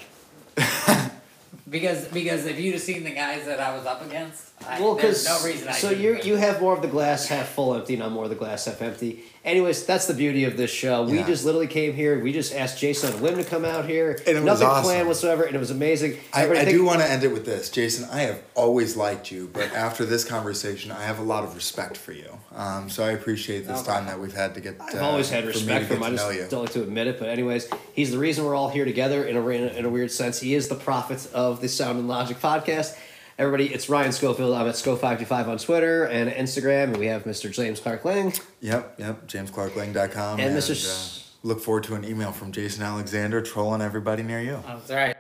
because because if you'd have seen the guys that I was up against, I, Well, there's no reason I so you you have more of the glass half full empty, not more of the glass half empty. Anyways, that's the beauty of this show. We Yeah. just literally came here. We just asked Jason and Wim to come out here. And it was Nothing awesome. planned whatsoever, and it was amazing. I, I do want to end it with this, Jason. I have always liked you, but after this conversation, I have a lot of respect for you. Um, so I appreciate this No time that we've had to get. I've uh, always had respect for him. I just you. don't like to admit it. But anyways, he's the reason we're all here together in a in a weird sense. He is the prophet of the Sound and Logic podcast. Everybody, it's Ryan Schofield. I'm at Sco525 on Twitter and Instagram, and we have Mr. James Clark Lang. Yep, yep. JamesClarkLang.com. And And, Mr. uh, look forward to an email from Jason Alexander trolling everybody near you. Oh, that's right.